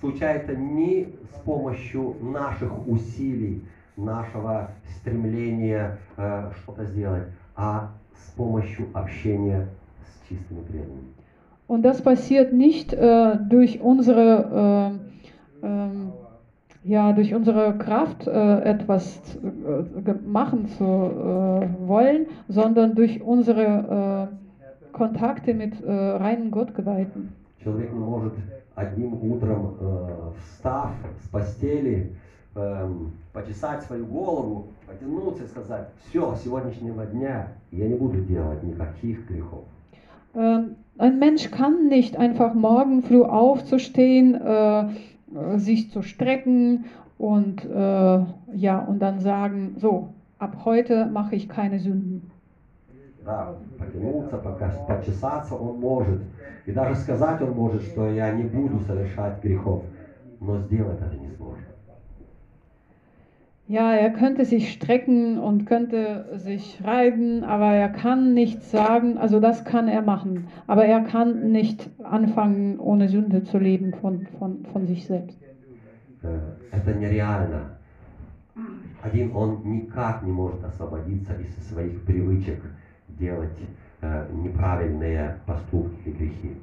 случается не с помощью наших усилий, нашего стремления э, что-то сделать, а с помощью общения с чистыми преданными. Und das passiert nicht äh, durch unsere, äh, ähm, ja, durch unsere Kraft, äh, etwas äh, machen zu äh, wollen, sondern durch unsere äh, Kontakte mit äh, reinen Gottgeweihten. Человек не может одним утром, э, встав с постели, эм, почесать свою голову, потянуться и сказать, все, с сегодняшнего дня я не буду делать никаких грехов. Ähm, ein Mensch kann nicht einfach morgen früh aufzustehen, äh, sich zu strecken und äh, ja und dann sagen, so, ab heute mache ich keine Sünden. Да, потянуться, пока, почесаться он может. И даже сказать он может, что я не буду совершать грехов. Но сделать это не сможет. Ja, er könnte sich strecken und könnte sich reiben, aber er kann nichts sagen, also das kann er machen, aber er kann nicht anfangen, ohne Sünde zu leben von, von, von sich selbst. Э, Это нереально. Один он никак не может освободиться из своих привычек делать э, неправильные поступки и грехи.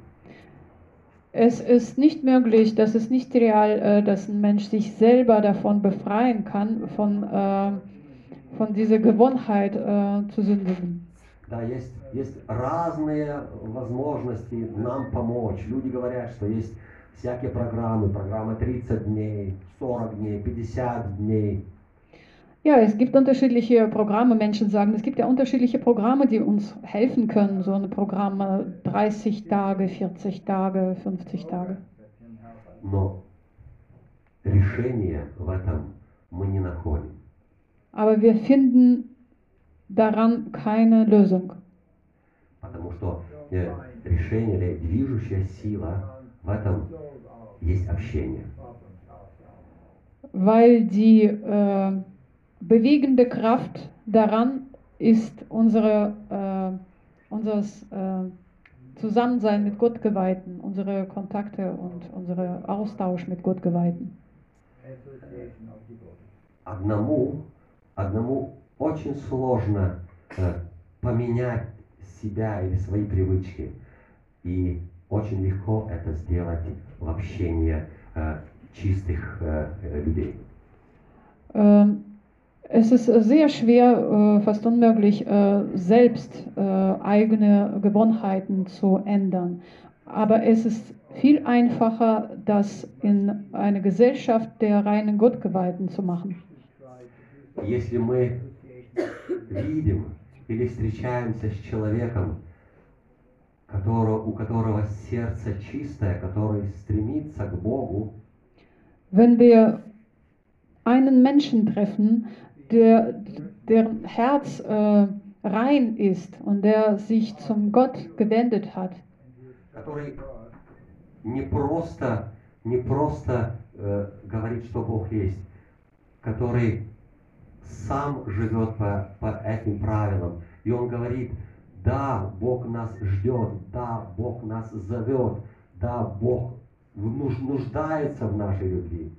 Es ist nicht möglich, dass es nicht real, äh, dass ein Mensch sich selber davon befreien kann, von, äh, von dieser Gewohnheit äh, zu sündigen. Да, есть, есть разные возможности нам помочь. Люди говорят, что есть всякие программы, программа 30 дней, 40 дней, 50 дней. Ja, es gibt unterschiedliche Programme. Menschen sagen, es gibt ja unterschiedliche Programme, die uns helfen können. So eine Programme 30 Tage, 40 Tage, 50 Tage. Но решение в этом мы не находим. Aber wir finden daran keine Lösung. Потому что э, решение или движущая сила в этом есть общение. weil die äh, bewegende Kraft daran ist unsere, äh, unseres äh, Zusammensein mit Gottgeweihten, unsere Kontakte und unser Austausch mit Gottgeweihten. Association of devotees. Одному, одному очень сложно э, поменять себя или свои привычки. И очень легко это сделать в общении э, чистых э, э, людей. Ähm, es ist äh, sehr schwer, äh, fast unmöglich, äh, selbst äh, eigene Gewohnheiten zu ändern. Aber es ist viel einfacher, das in eine Gesellschaft der reinen Gottgeweihten zu machen. Если мы видим или встречаемся с человеком, которого, у которого сердце чистое, который стремится к Богу, Wenn wir einen Menschen treffen, der, deren Herz äh, rein ist und der sich zum Gott gewendet hat, который не просто, не просто э, говорит, что Бог есть, который сам живет по, по этим правилам. И он говорит, Да, Бог нас ждет, да, Бог нас зовет, да, Бог нуж- нуждается в нашей любви.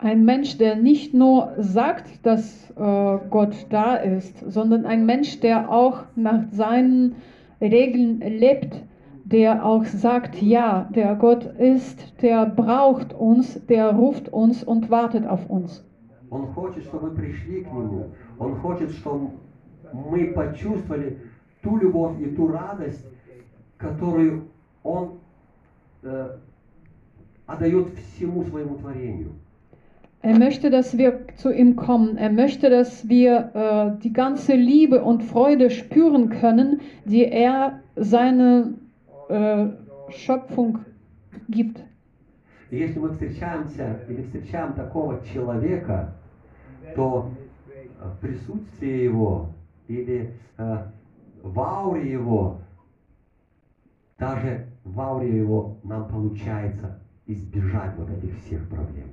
Ein Mensch, der nicht nur sagt, dass äh, Gott da ist, sondern ein Mensch, der auch nach seinen Regeln lebt, der auch sagt, ja, der Gott ist, der braucht uns, der ruft uns und wartet auf uns. Он хочет, чтобы мы пришли к Нему. Он хочет, чтобы мы почувствовали ту любовь и ту радость, которую Он э, отдает всему своему творению. Er möchte, dass wir zu ihm kommen. Er möchte, dass wir äh, die ganze Liebe und Freude spüren können, die er seine äh, Schöpfung gibt. И если мы встречаемся или встречаем такого человека, то э, присутствие его или э, в ауре его, даже в ауре его нам получается избежать вот этих всех проблем.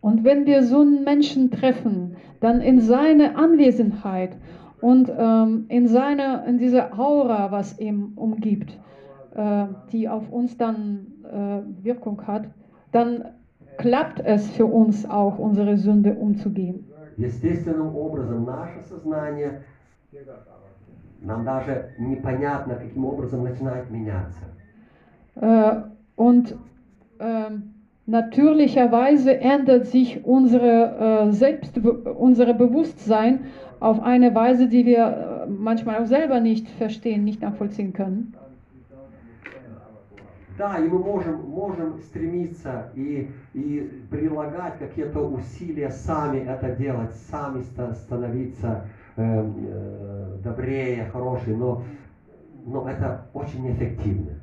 Und wenn wir so einen Menschen treffen, dann in seine Anwesenheit und ähm, in, seine, in diese Aura, was ihm umgibt, äh, die auf uns dann äh, Wirkung hat, dann klappt es für uns auch, unsere Sünde umzugehen. Естественным образом наше сознание, нам даже непонятно, каким образом начинает меняться. Äh, und ähm, natürlicherweise ändert sich unsere, äh, Selbst unsere Bewusstsein auf eine Weise, die wir äh, manchmal auch selber nicht verstehen, nicht nachvollziehen können. Да, и мы можем, можем стремиться и, и прилагать какие-то усилия сами это делать, сами ста- становиться э, э, добрее, хорошие, но, но это очень неэффективно.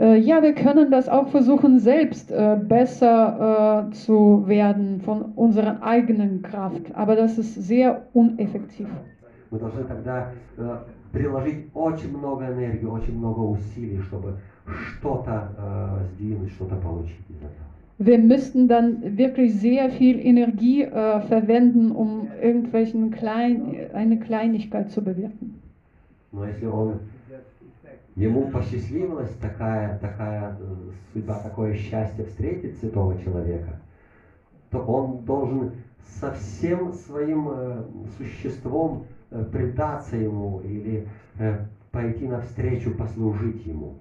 Äh, ja, wir können das auch versuchen, selbst äh, besser äh, zu werden von unserer eigenen Kraft, aber das ist sehr uneffektiv. Мы должны тогда э, приложить очень много энергии, очень много усилий, чтобы что-то э, сдвинуть, что-то получить из этого. Wir müssten dann wirklich sehr viel Energie äh, verwenden, um irgendwelchen klein, eine Kleinigkeit zu bewirken. Но если он ему посчастливилась такая, такая э, судьба, такое счастье встретить святого человека, то он должен со всем своим э, существом э, предаться ему или пойти навстречу, послужить ему.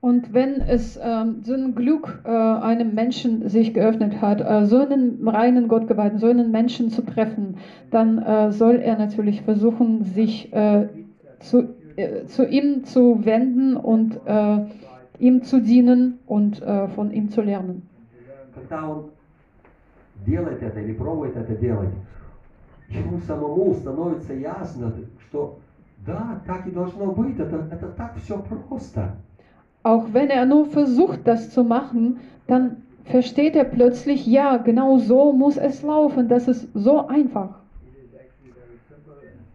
Und wenn es ähm, so ein Glück äh, einem Menschen sich geöffnet hat, äh, so einen reinen Gottgeweihten, so einen Menschen zu treffen, dann äh, soll er natürlich versuchen, sich äh, zu, zu ihm zu wenden und äh, ihm zu dienen und äh, von ihm zu lernen. Когда он делает это или пробует это делать, ему самому становится ясно, что да, так и должно быть, это, это так все просто. Auch wenn er nur versucht, das zu machen, dann versteht er plötzlich, ja, genau so muss es laufen, das ist so einfach.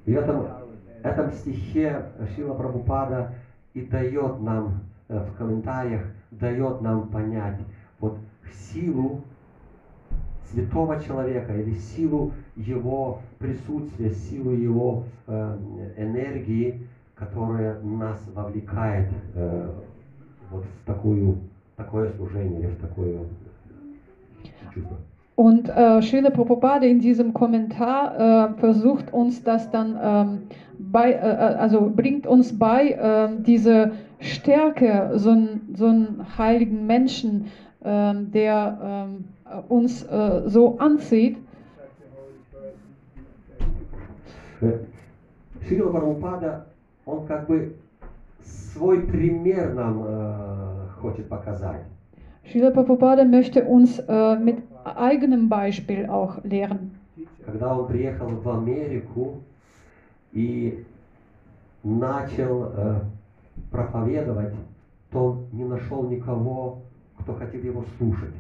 И в этом, стихе Шила Прабхупада и дает нам э, в комментариях, дает нам понять вот силу святого человека или силу его присутствия, силу его э, энергии, которая нас вовлекает э, вот в такую, такое служение в такое чувство. Und äh, Srila Prabhupada in diesem Kommentar äh, versucht uns das dann ähm, bei, äh, äh, also bringt uns bei, ähm, diese Stärke, so einen so einen heiligen Menschen, ähm, der ähm, uns äh, so anzieht. Э, Шрила Прабхупада, он как бы свой пример нам э, хочет показать. Srila Prabhupada möchte uns äh, mit eigenem Beispiel auch lehren. Когда он приехал в Америку и начал э, проповедовать, то он не нашел никого, кто хотел его слушать.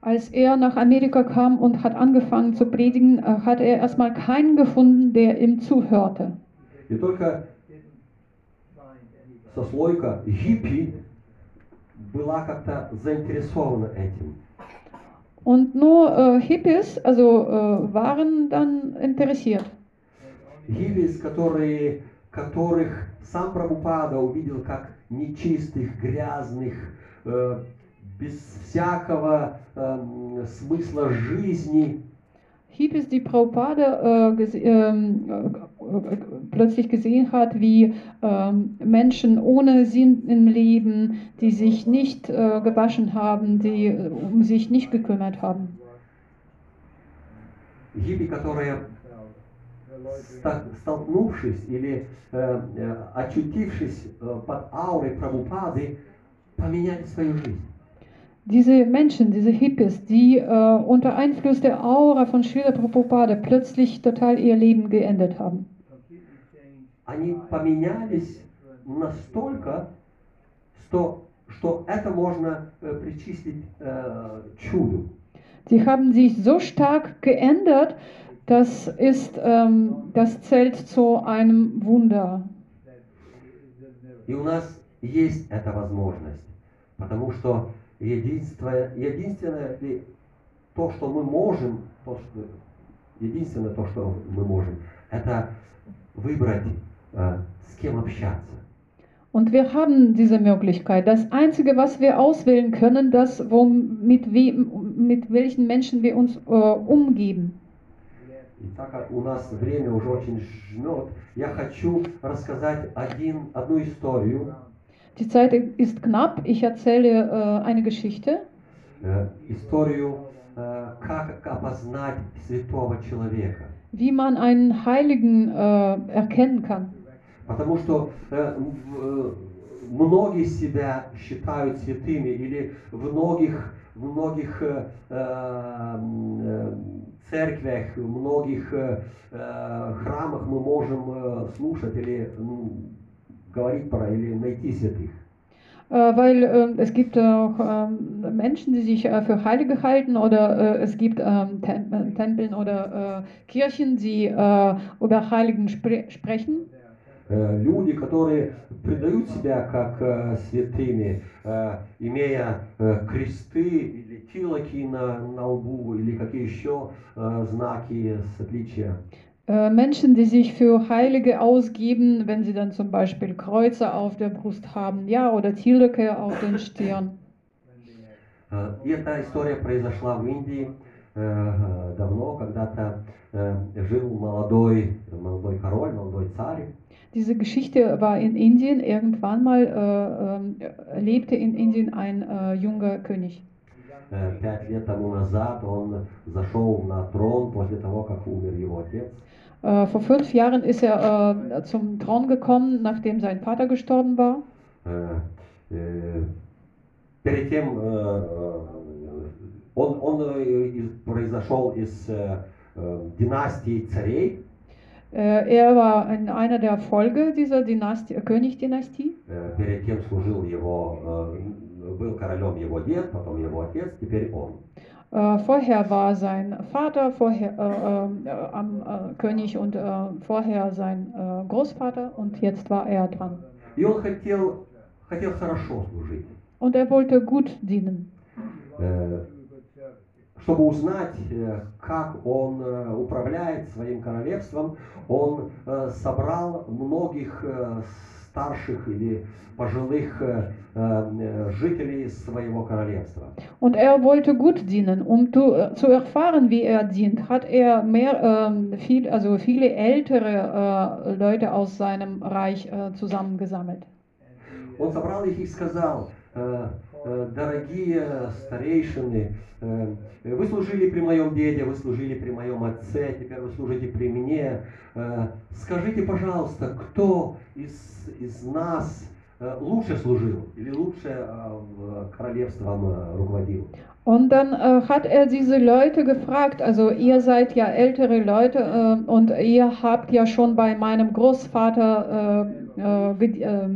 Als er nach Amerika kam und hat angefangen zu predigen, äh, hat er erstmal keinen gefunden, der ihm zuhörte. И только сослойка хиппи была как-то заинтересована этим. Und nur äh, Hippies, also äh, waren dann interessiert. Хиппис, которые которых сам Прабхупада увидел как нечистых, грязных, э, без всякого эм, смысла жизни. Hippies, die Prabhupada äh, gese ähm, äh, äh, plötzlich gesehen hat, wie ähm, Menschen ohne Sinn im Leben, die sich nicht äh, gewaschen haben, die äh, um sich nicht gekümmert haben. Хиппи, которые, ста- столкнувшись или э, э, очутившись э, под аурой Прабхупады, поменяли свою жизнь. Diese Menschen, diese Hippies, die äh, unter Einfluss der Aura von Srila Prabhupada plötzlich total ihr Leben geändert haben. Они поменялись настолько, что, что это можно э, причислить э, чуду. Sie haben sich so stark geändert, das ist, ähm, das zählt zu einem Wunder. И у нас есть эта возможность, потому что единственное ли то, что мы можем, то, что, единственное то, что мы можем, это выбрать, с кем общаться. Und wir haben diese Möglichkeit. Das Einzige, was wir auswählen können, das, wo, mit, wem, mit welchen Menschen wir uns äh, umgeben. И так как у нас время уже очень жмет, я хочу рассказать один, одну историю, Die Zeit ist knapp. Ich erzähle äh, eine Geschichte. э, историю, э, как опознать святого человека. wie man einen Heiligen äh, erkennen kann. Потому что э, э, многие себя считают святыми, или в многих, в многих э, м, э, церквях, в многих э, э, храмах мы можем э, слушать или м, говорить про, или найти святых. Äh, weil äh, es gibt auch ähm, Menschen, die sich äh, für Heilige halten oder äh, es gibt ähm, Tem äh, Tempeln oder äh, Kirchen, die äh, über Heiligen spre sprechen. Э, Люди, которые предают себя как э, святыми, э, имея э, кресты или тилоки на, на лбу, или какие еще э, знаки с отличия. Menschen, die sich für Heilige ausgeben, wenn sie dann zum Beispiel Kreuze auf der Brust haben, ja, oder Tilke auf den Stirn. Э, И эта история произошла в Индии э, давно, когда-то э, жил молодой, молодой король, молодой царь. Diese Geschichte war in Indien. Irgendwann mal äh, ähm, lebte in Indien ein äh, junger König. Э, Пять лет тому назад он зашел на трон после того, как умер его отец. Äh, vor fünf Jahren ist er äh, zum Thron gekommen, nachdem sein Vater gestorben war. Э, э, Перед тем э, э, он, он э, из- произошел из э, э, династии царей. Äh, er war in einer der Folge dieser Dynastie, äh, Königdynastie. Э, Перед тем служил его, э, был королем его дед, потом его отец, теперь он. Äh, vorher war sein Vater vorher, äh, äh, am äh, König und äh, vorher sein äh, Großvater und jetzt war er dran. И он хотел, хотел хорошо служить. Und er wollte gut dienen. Чтобы узнать, э, как он э, управляет своим королевством, он э, собрал многих старших или пожилых жителей своего королевства. Und er wollte gut dienen. Um zu, erfahren, wie er dient, hat er mehr, ähm, viel, also viele ältere äh, Leute aus seinem Reich äh, zusammengesammelt. Он собрал их и сказал, дорогие старейшины, э, вы служили при моем деде, вы служили при моем отце, теперь вы служите при мне. Э, Скажите, пожалуйста, кто из, из нас э, лучше служил или лучше э, королевством э, руководил? Und dann äh, hat er diese Leute gefragt, also ihr seid ja ältere Leute äh, und ihr habt ja schon bei meinem Großvater äh, äh, ge äh,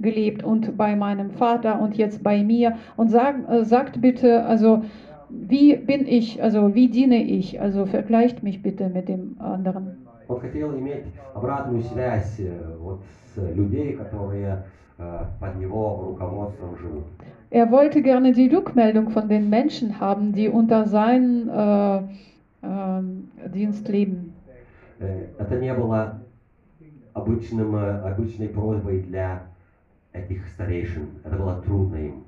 gelebt und bei meinem Vater und jetzt bei mir und sag, äh, sagt bitte, also wie bin ich, also wie diene ich, also vergleicht mich bitte mit dem anderen. Он хотел иметь обратную связь э, вот с людей, которые э, под его руководством живут. Er wollte gerne die Rückmeldung von den Menschen haben, die unter seinem äh, ähm, Dienst leben. Э, Это не было обычным, э, обычной просьбой для этих старейшин. Это было трудно им.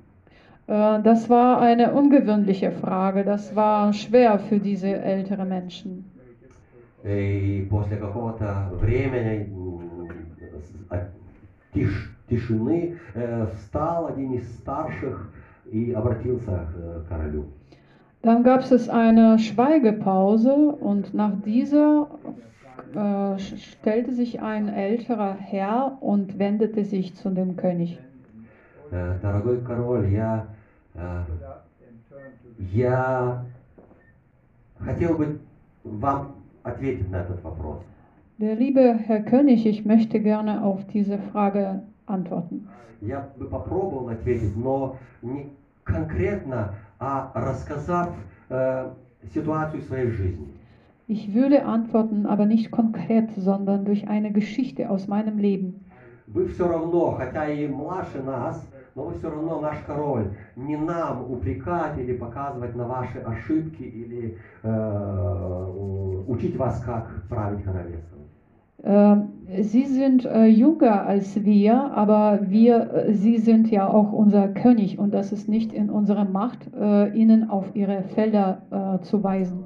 Äh, Das war eine ungewöhnliche Frage. Das war schwer für diese älteren Menschen. И после какого-то времени м, с- а, тиш- тишины э, встал один из старших и обратился к э, королю. Dann gab es eine Schweigepause und nach dieser äh, stellte sich ein älterer Herr und wendete sich zu dem König. Э, Дорогой король, я, э, stood up and turned to the я хотел бы вам ответить на этот вопрос. Der liebe Herr König, ich möchte gerne auf diese Frage Antworten. Я бы попробовал ответить, но не конкретно, а рассказав э, ситуацию своей жизни. Ich würde antworten, aber nicht konkret, sondern durch eine Geschichte aus meinem Leben. Вы все равно, хотя и младше нас, но вы все равно наш король. Не нам упрекать или показывать на ваши ошибки или э, учить вас, как править королевством. Äh, Sie sind äh, jünger als wir, aber wir, äh, Sie sind ja auch unser König und das ist nicht in unserer Macht, äh, Ihnen auf Ihre Felder äh, zu weisen.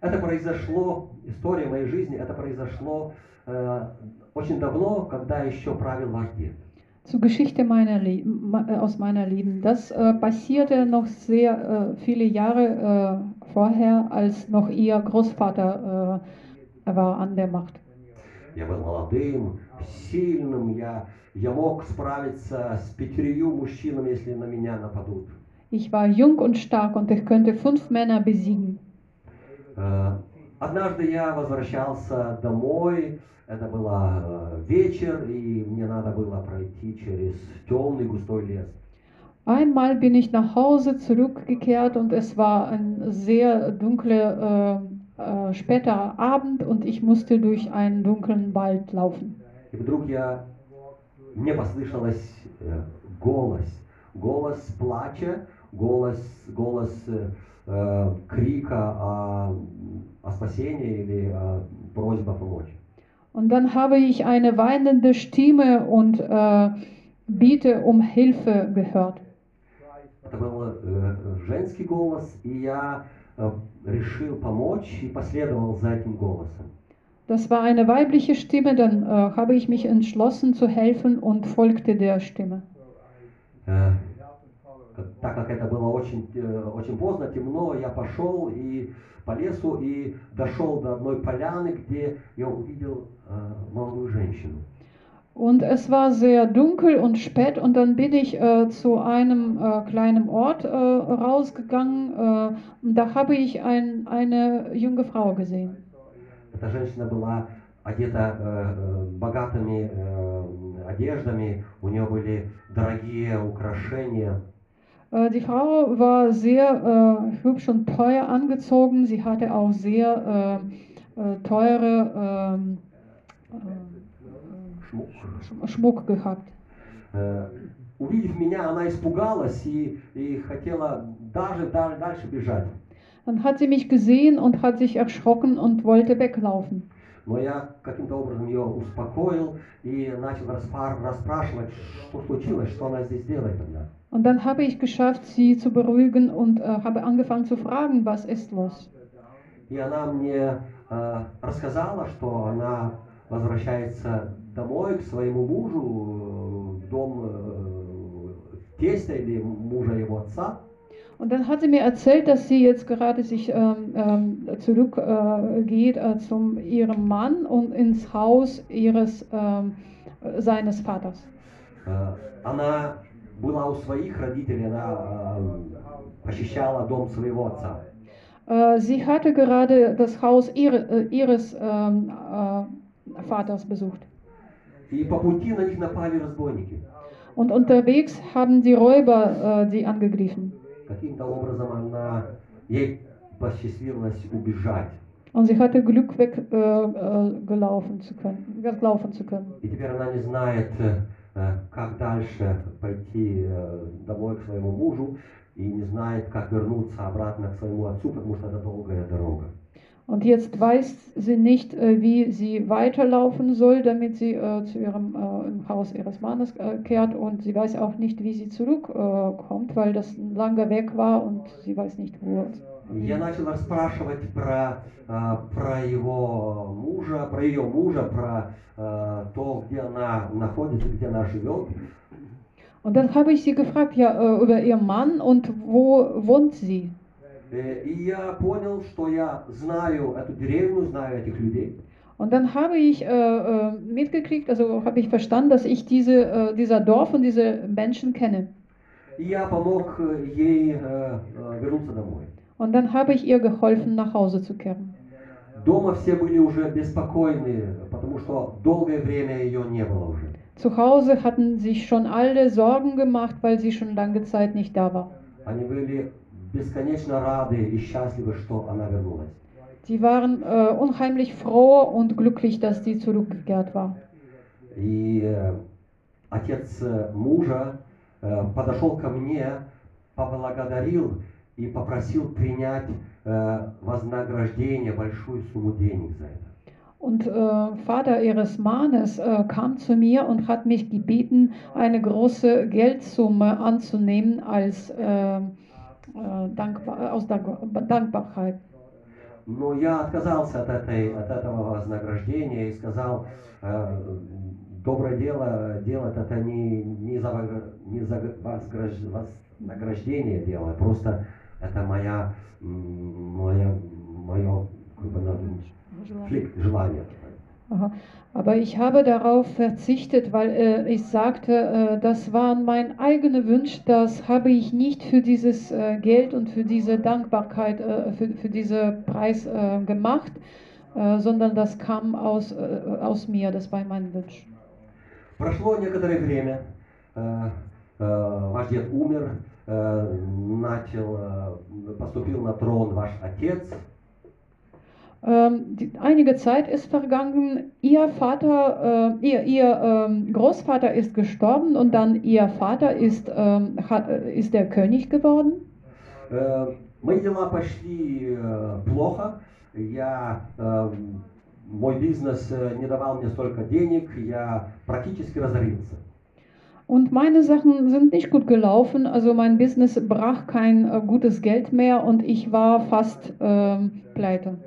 Это произошло, история моей жизни, это произошло э, очень давно, когда еще правил ваш дед. Zur Geschichte meiner Le ma- äh, aus meiner Leben. Das äh, passierte noch sehr äh, viele Jahre äh, vorher, als noch Ihr Großvater äh, war an der Macht. Я был молодым, сильным, я, я мог справиться с пятерью мужчинами, если на меня нападут. Ich war jung und stark und ich könnte fünf Männer besiegen. Э, Однажды я возвращался домой, это был э, вечер, и мне надо было пройти через темный густой лес. Einmal bin ich nach Hause zurückgekehrt und es war ein sehr dunkler, äh, äh, später Abend und ich musste durch einen dunklen Wald laufen. И вдруг я, мне послышалось э, голос, голос плача, голос, голос э, э, крика о, о спасении или о просьба помочь. Und dann habe ich eine weinende Stimme und äh, Bitte um Hilfe gehört. Это был э, женский голос, и я э, решил помочь и последовал за этим голосом. Das war eine weibliche Stimme, dann äh, habe ich mich entschlossen zu helfen und folgte der Stimme. Э, как- так как это было очень, э, очень поздно, темно, я пошел и по лесу и дошел до одной поляны, где я увидел э, молодую женщину. Und es war sehr dunkel und spät und dann bin ich äh, zu einem äh, kleinen Ort äh, rausgegangen äh, und da habe ich ein, eine junge Frau gesehen. Эта женщина была одета э, э, богатыми э, одеждами, у нее были дорогие украшения. Äh, die Frau war sehr äh, hübsch und teuer angezogen. Sie hatte auch sehr äh, äh, teure ähm, Шмук. äh, Sch- Schmuck gehabt. Э, увидев меня, она испугалась и, и хотела даже, даже дальше бежать. Dann hat sie mich gesehen und hat sich erschrocken und wollte weglaufen. Но я каким-то образом ее успокоил и начал распар- расспрашивать, что случилось, что она здесь делает тогда. Und dann habe ich geschafft, sie zu beruhigen und äh, habe angefangen zu fragen, was ist los. И она мне э, рассказала, что она возвращается домой к своему мужу, э, в дом э, тестя или мужа его отца. Und dann hat sie mir erzählt, dass sie jetzt gerade sich ähm, ähm, zurück äh, geht äh, zum ihrem Mann und ins Haus ihres ähm, äh, seines Vaters. Э, Она была у своих родителей, она э, посещала дом своего отца. Äh, sie hatte gerade das Haus ihre, äh, ihres ähm, äh, Vaters besucht. Und unterwegs haben die Räuber äh, sie angegriffen. Und sie hatte Glück, weggelaufen äh, äh, zu können, weglaufen zu können. И теперь она не знает, э, как дальше пойти э, домой к своему мужу и не знает, как вернуться обратно к своему отцу, потому что это долгая дорога. Und jetzt weiß sie nicht, äh, wie sie weiterlaufen soll, damit sie äh, zu ihrem äh, im Haus ihres Mannes äh, kehrt. Und sie weiß auch nicht, wie sie zurückkommt, äh, kommt, weil das ein langer Weg war und sie weiß nicht, wo. Я начал расспрашивать про, э, про его мужа, про ее мужа, про э, то, где она находится, где она живет. Und dann habe ich sie gefragt, ja, äh, über ihren Mann und wo wohnt sie? Э, И я понял, что я знаю эту деревню, знаю этих людей. Und dann habe ich äh, äh, mitgekriegt, also habe ich verstanden, dass ich diese, äh, dieser Dorf und diese Menschen kenne. И я помог э, ей э, э, вернуться домой. Und dann habe ich ihr geholfen, nach Hause zu kehren. Дома все были уже беспокойны, потому что долгое время ее не было уже. Zu Hause hatten sich schon alle Sorgen gemacht, weil sie schon lange Zeit nicht da war. Они были бесконечно рады и счастливы, что она вернулась. Sie waren äh, unheimlich froh und glücklich, dass sie zurückgekehrt war. И э, отец э, мужа э, подошел ко мне, поблагодарил и попросил принять э, вознаграждение, большую сумму денег за это. Und äh, Vater ihres Mannes äh, kam zu mir und hat mich gebeten, eine große Geldsumme anzunehmen als äh, äh, dankbar, aus Dank Dankbarkeit. Но я отказался от, этой, от этого вознаграждения и сказал, э, доброе дело делать это не, не за, не за возграж- вознаграждение дело, просто это моя, моя, мое как бы, желание. Aha. Aber ich habe darauf verzichtet, weil äh, ich sagte, äh, das waren mein eigener Wunsch, das habe ich nicht für dieses äh, Geld und für diese Dankbarkeit, äh, für, für diesen Preis äh, gemacht, äh, sondern das kam aus, äh, aus mir, das war mein Wunsch. Прошло некоторое время, э, э, ваш дед умер, э, начал, э, поступил на трон ваш отец, Ähm, die, einige Zeit ist vergangen, ihr Vater, äh, ihr, ihr ähm, Großvater ist gestorben und dann ihr Vater ist, ähm, hat, äh, ist der König geworden. Э, Мои дела пошли э, плохо. Я, э, мой бизнес э, не давал мне столько денег, я практически разорился. Und meine Sachen sind nicht gut gelaufen, also mein Business brach kein äh, gutes Geld mehr und ich war fast ähm, pleite.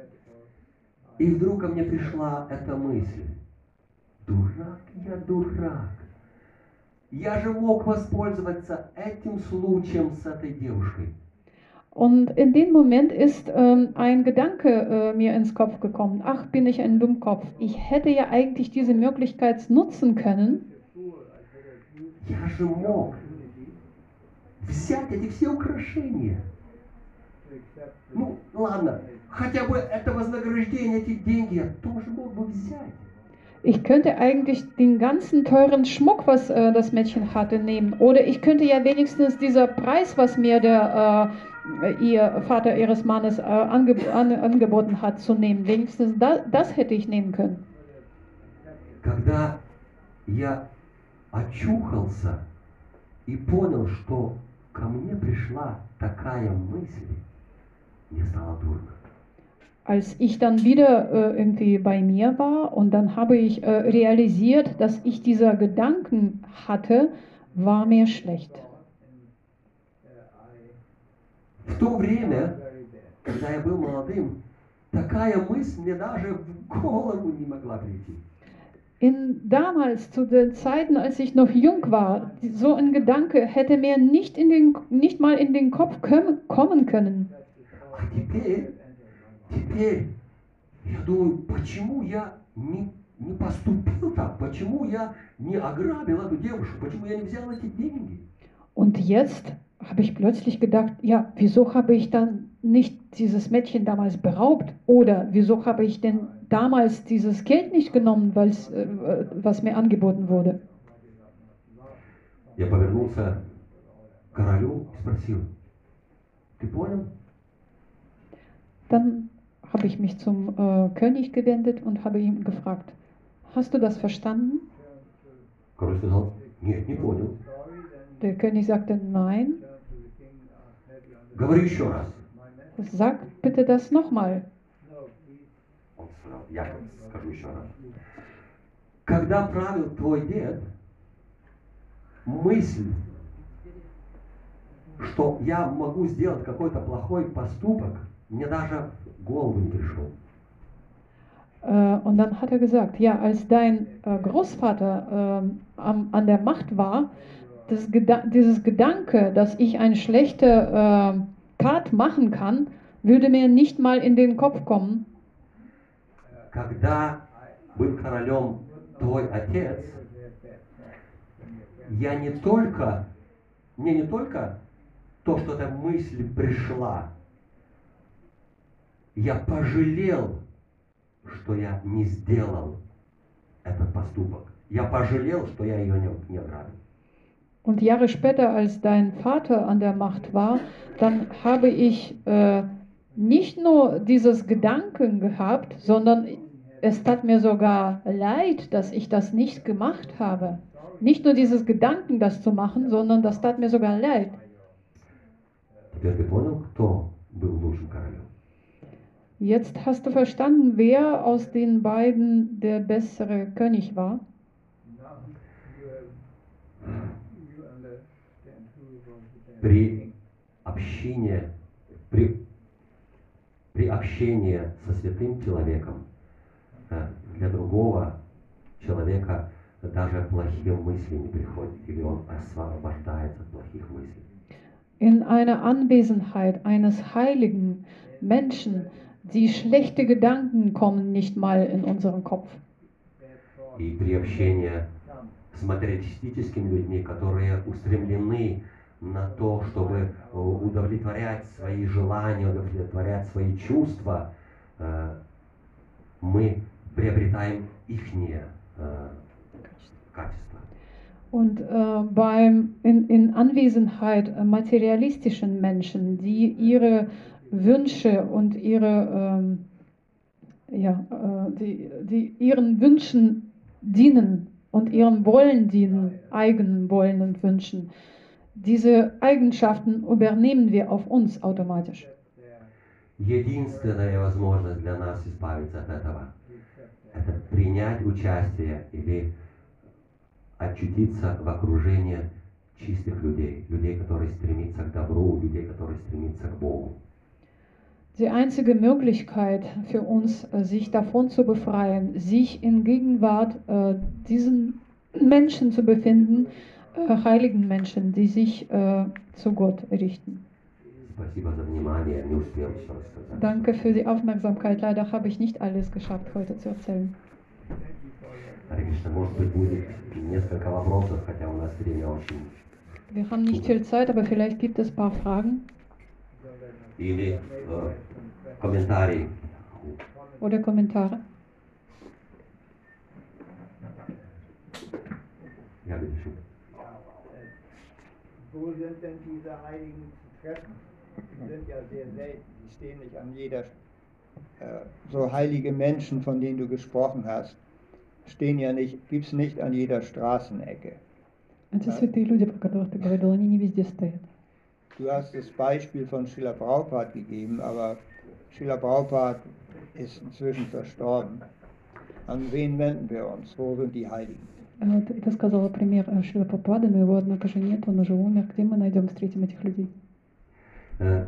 И вдруг ко мне пришла эта мысль. Дурак я, дурак. Я же мог воспользоваться этим случаем с этой девушкой. Und in dem Moment ist ähm, ein Gedanke äh, mir ins Kopf gekommen. Ach, bin ich ein Dummkopf. Ich hätte ja eigentlich diese Möglichkeit nutzen können. Я же мог взять эти все украшения. Ну, ладно, хотя бы это вознаграждение, эти деньги я тоже мог бы взять. Ich könnte eigentlich den ganzen teuren Schmuck, was äh, das Mädchen hatte, nehmen. Oder ich könnte ja wenigstens dieser Preis, was mir der, äh, ihr Vater ihres Mannes äh, ange an angeboten hat, zu nehmen. Wenigstens da das hätte ich nehmen können. Когда я очухался и понял, что ко мне пришла такая мысль, мне стало дурно. Als ich dann wieder äh, irgendwie bei mir war und dann habe ich äh, realisiert, dass ich dieser Gedanken hatte, war mir schlecht. В то время, когда я был молодым, такая мысль мне даже в голову не могла прийти. In damals, zu den Zeiten, als ich noch jung war, die- so ein Gedanke hätte mir nicht, in den, nicht mal in den Kopf köm- kommen können. А теперь, теперь я думаю, почему я не, не поступил так? Почему я не ограбил эту девушку? Почему я не взял эти деньги? Und jetzt habe ich plötzlich gedacht, ja, wieso habe ich dann nicht dieses Mädchen damals beraubt? Oder wieso habe ich denn damals dieses Geld nicht genommen, weil's, äh, was mir angeboten wurde? Я повернулся к королю и спросил, ты понял? Dann habe ich mich zum äh, König gewendet und habe ihn gefragt, hast du das verstanden? Король сказал, нет, не понял. Der König sagte, nein. Говори еще раз. Sag bitte das nochmal. Я скажу еще раз. Когда правил твой дед, мысль, что я могу сделать какой-то плохой поступок, мне даже в голову не пришел. Äh, und dann hat er gesagt, ja, als dein äh, Großvater ähm, am, an der Macht war, das Geda dieses Gedanke, dass ich eine schlechte äh, Tat machen kann, würde mir nicht mal in den Kopf kommen. Когда был королем твой отец, я не только, мне не только то, что эта мысль пришла, я пожалел, что я не сделал этот поступок. Я пожалел, что я ее не, не ограбил. Und Jahre später, als dein Vater an der Macht war, dann habe ich äh, nicht nur dieses Gedanken gehabt, sondern es tat mir sogar leid, dass ich das nicht gemacht habe. Nicht nur dieses Gedanken, das zu machen, sondern das tat mir sogar leid. Теперь ты понял, кто был лучшим королем? Jetzt hast du verstanden, wer aus den beiden der bessere König war? Now you, uh, you understand who was the best При king. общении, при, при общении со святым человеком э, для другого человека даже плохие мысли не приходят, или он освобождается от плохих мыслей. In einer Anwesenheit eines heiligen Menschen, die schlechte Gedanken kommen nicht mal in unseren Kopf. И при общении с материалистическими людьми, которые устремлены на то, чтобы э, удовлетворять свои желания, удовлетворять свои чувства, э, мы приобретаем ихние э, качества. Und äh, beim, in, in Anwesenheit äh, materialistischen Menschen, die ihre Wünsche und ihre, ähm, ja, äh, die, die ihren Wünschen dienen und ihrem Wollen dienen, eigenen Wollen und Wünschen, diese Eigenschaften übernehmen wir auf uns automatisch. Единственная возможность для нас избавиться от этого – это принять участие или очутиться в окружении чистых людей, людей, которые стремятся к добру, людей, которые стремятся к Богу. Die einzige Möglichkeit für uns, äh, sich davon zu befreien, sich in Gegenwart äh, diesen Menschen zu befinden, äh, heiligen Menschen, die sich äh, zu Gott richten. Danke für die Aufmerksamkeit. Leider habe ich nicht alles geschafft, heute zu erzählen. Wir haben nicht viel Zeit, aber vielleicht gibt es ein paar Fragen. Или э, комментарии. oder Kommentare. Я разрешу. Wo sind denn diese Heiligen zu treffen? Die sind ja sehr selten, die stehen nicht an jeder, äh, so heilige Menschen, von denen du gesprochen hast, stehen ja nicht, gibt es nicht an jeder Straßenecke. Эти святые люди, про которых ты говорил, они не везде стоят. Du hast das Beispiel von Srila Prabhupada gegeben, aber Srila Prabhupada ist inzwischen verstorben. An wen wenden wir uns? Wo sind die Heiligen? А Ты, сказала пример э, Шрила Прабхупады, но его, однако же нет, он уже умер. Где мы найдем, встретим этих людей? Э,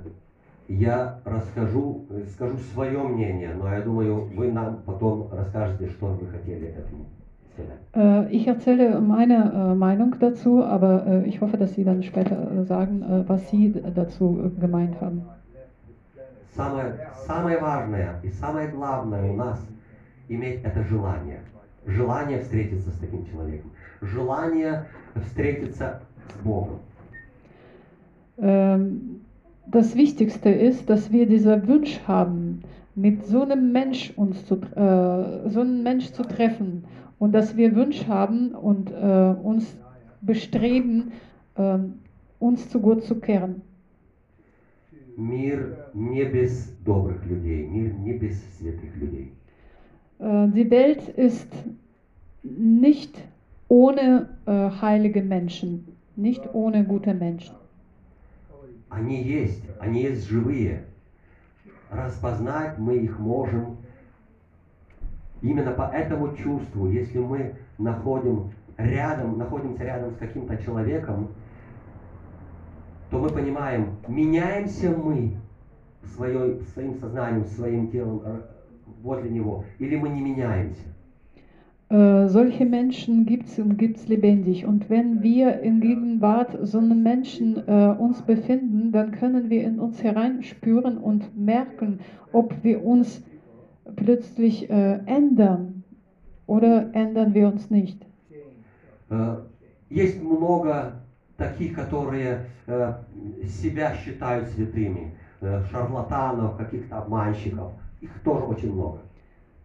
Я расскажу, э, скажу свое мнение, но я думаю, вы нам потом расскажете, что вы хотели этому Ich erzähle meine äh, Meinung dazu, aber äh, ich hoffe, dass Sie dann später äh, sagen, äh, was Sie d- dazu äh, gemeint haben. Самое, самое важное и самое главное у нас иметь это желание. Желание встретиться с таким человеком. Желание встретиться с Богом. Ähm, Das Wichtigste ist, dass wir dieser Wunsch haben, mit so einem Mensch uns zu, äh, so einen Mensch zu treffen und dass wir Wunsch haben und äh, uns bestreben, äh, uns zu Gott zu kehren. Мир не без добрых людей, мир не без святых людей. Äh, die Welt ist nicht ohne äh, heilige Menschen, nicht ohne gute Menschen. Они есть, они есть живые. Распознать мы их можем Именно по этому чувству, если мы находим рядом, находимся рядом с каким-то человеком, то мы понимаем, меняемся мы своей, своим сознанием, своим телом э, возле него, или мы не меняемся. Äh, solche Menschen gibt es und gibt es lebendig. Und wenn wir in Gegenwart so einen Menschen äh, uns befinden, dann können wir in uns hereinspüren und merken, ob wir uns plötzlich äh, ändern oder ändern wir uns nicht. Э, Есть много таких, которые э, себя считают святыми, э, шарлатанов, каких-то обманщиков. Их тоже очень много.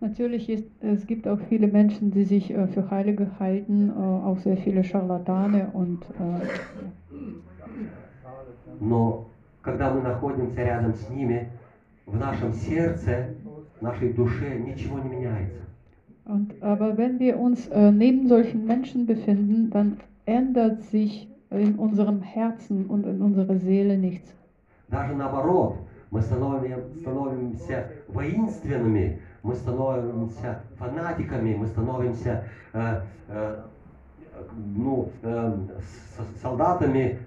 Natürlich ist, es gibt auch viele Menschen, die sich äh, für Heilige halten, äh, auch sehr viele Scharlatane und äh, Но когда мы находимся рядом с ними, в нашем сердце, в нашей душе ничего не меняется. Und, aber wenn wir uns äh, neben solchen Menschen befinden, dann ändert sich in unserem Herzen und in unserer Seele nichts. Даже наоборот, мы становим- становимся воинственными, мы становимся фанатиками, мы становимся э, э, ну, э, солдатами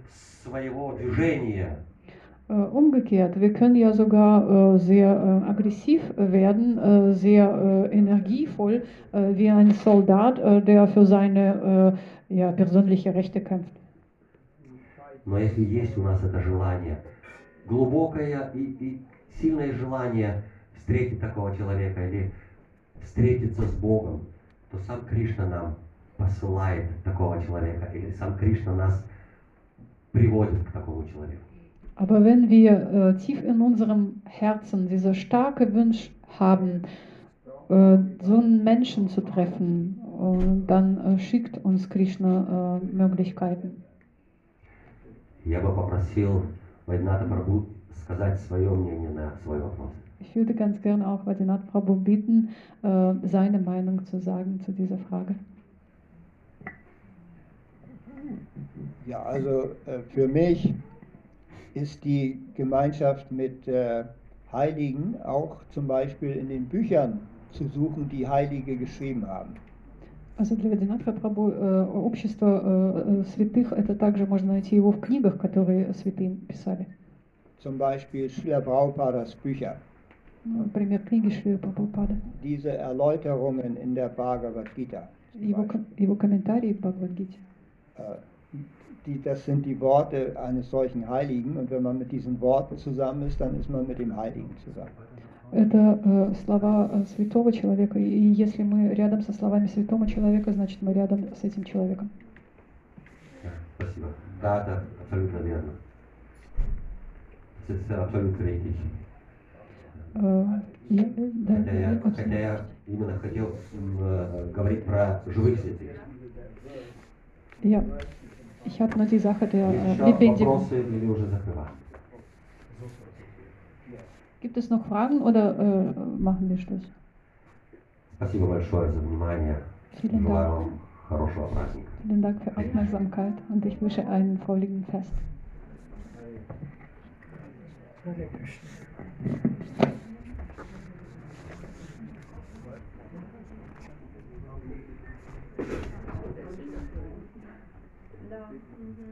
своего движения. Äh, umgekehrt, wir können ja sogar äh, sehr äh, aggressiv werden, sehr energievoll, wie ein Soldat, der für seine ja, persönliche Rechte kämpft. Но если есть у нас это желание, глубокое и сильное желание встретить такого человека или встретиться с Богом, то сам Кришна нам посылает такого человека, или сам Кришна нас приводит к такому человеку. Aber wenn wir äh, tief in unserem Herzen diese starke Wunsch haben, äh, so einen Menschen zu treffen, äh, dann äh, schickt uns Krishna äh, Möglichkeiten. Ich würde ganz gerne auch Vadinath Prabhu bitten, äh, seine Meinung zu sagen zu dieser Frage. Ja, also für mich ist die Gemeinschaft mit äh, Heiligen auch zum Beispiel in den Büchern zu suchen, die Heilige geschrieben haben. Also для Вадинатха Прабhu э, общество э, э, святых, это также можно найти его в книгах, которые святые писали. Zum Beispiel Srila Prabhupadas Bücher. Ну, Например, книги Шри Прабхупады. Diese Erläuterungen in der Bhagavad Gita. zum Его, Beispiel. ком- его комментарии в Бхагавадгите. Äh, die, das sind die Worte eines solchen Heiligen und wenn man mit diesen Worten zusammen ist, dann ist man mit dem Heiligen zusammen. Это э, слова э, святого человека, и если мы рядом со словами святого человека, значит мы рядом с этим человеком. Да, Спасибо. Да, это абсолютно верно. Это абсолютно richtig. Э, я- да, Хотя я, хотя именно хотел м, э, говорить про живых святых. Ja, ich habe nur die Sache der äh, Еще Lebendigen. вопросы или уже закрываем? Gibt es noch Fragen oder äh, machen wir Schluss? Спасибо большое за внимание. Vielen Желаю Dank. вам хорошего праздника. Vielen Dank für Aufmerksamkeit und ich wünsche einen fröhlichen Fest. Hare Krishna.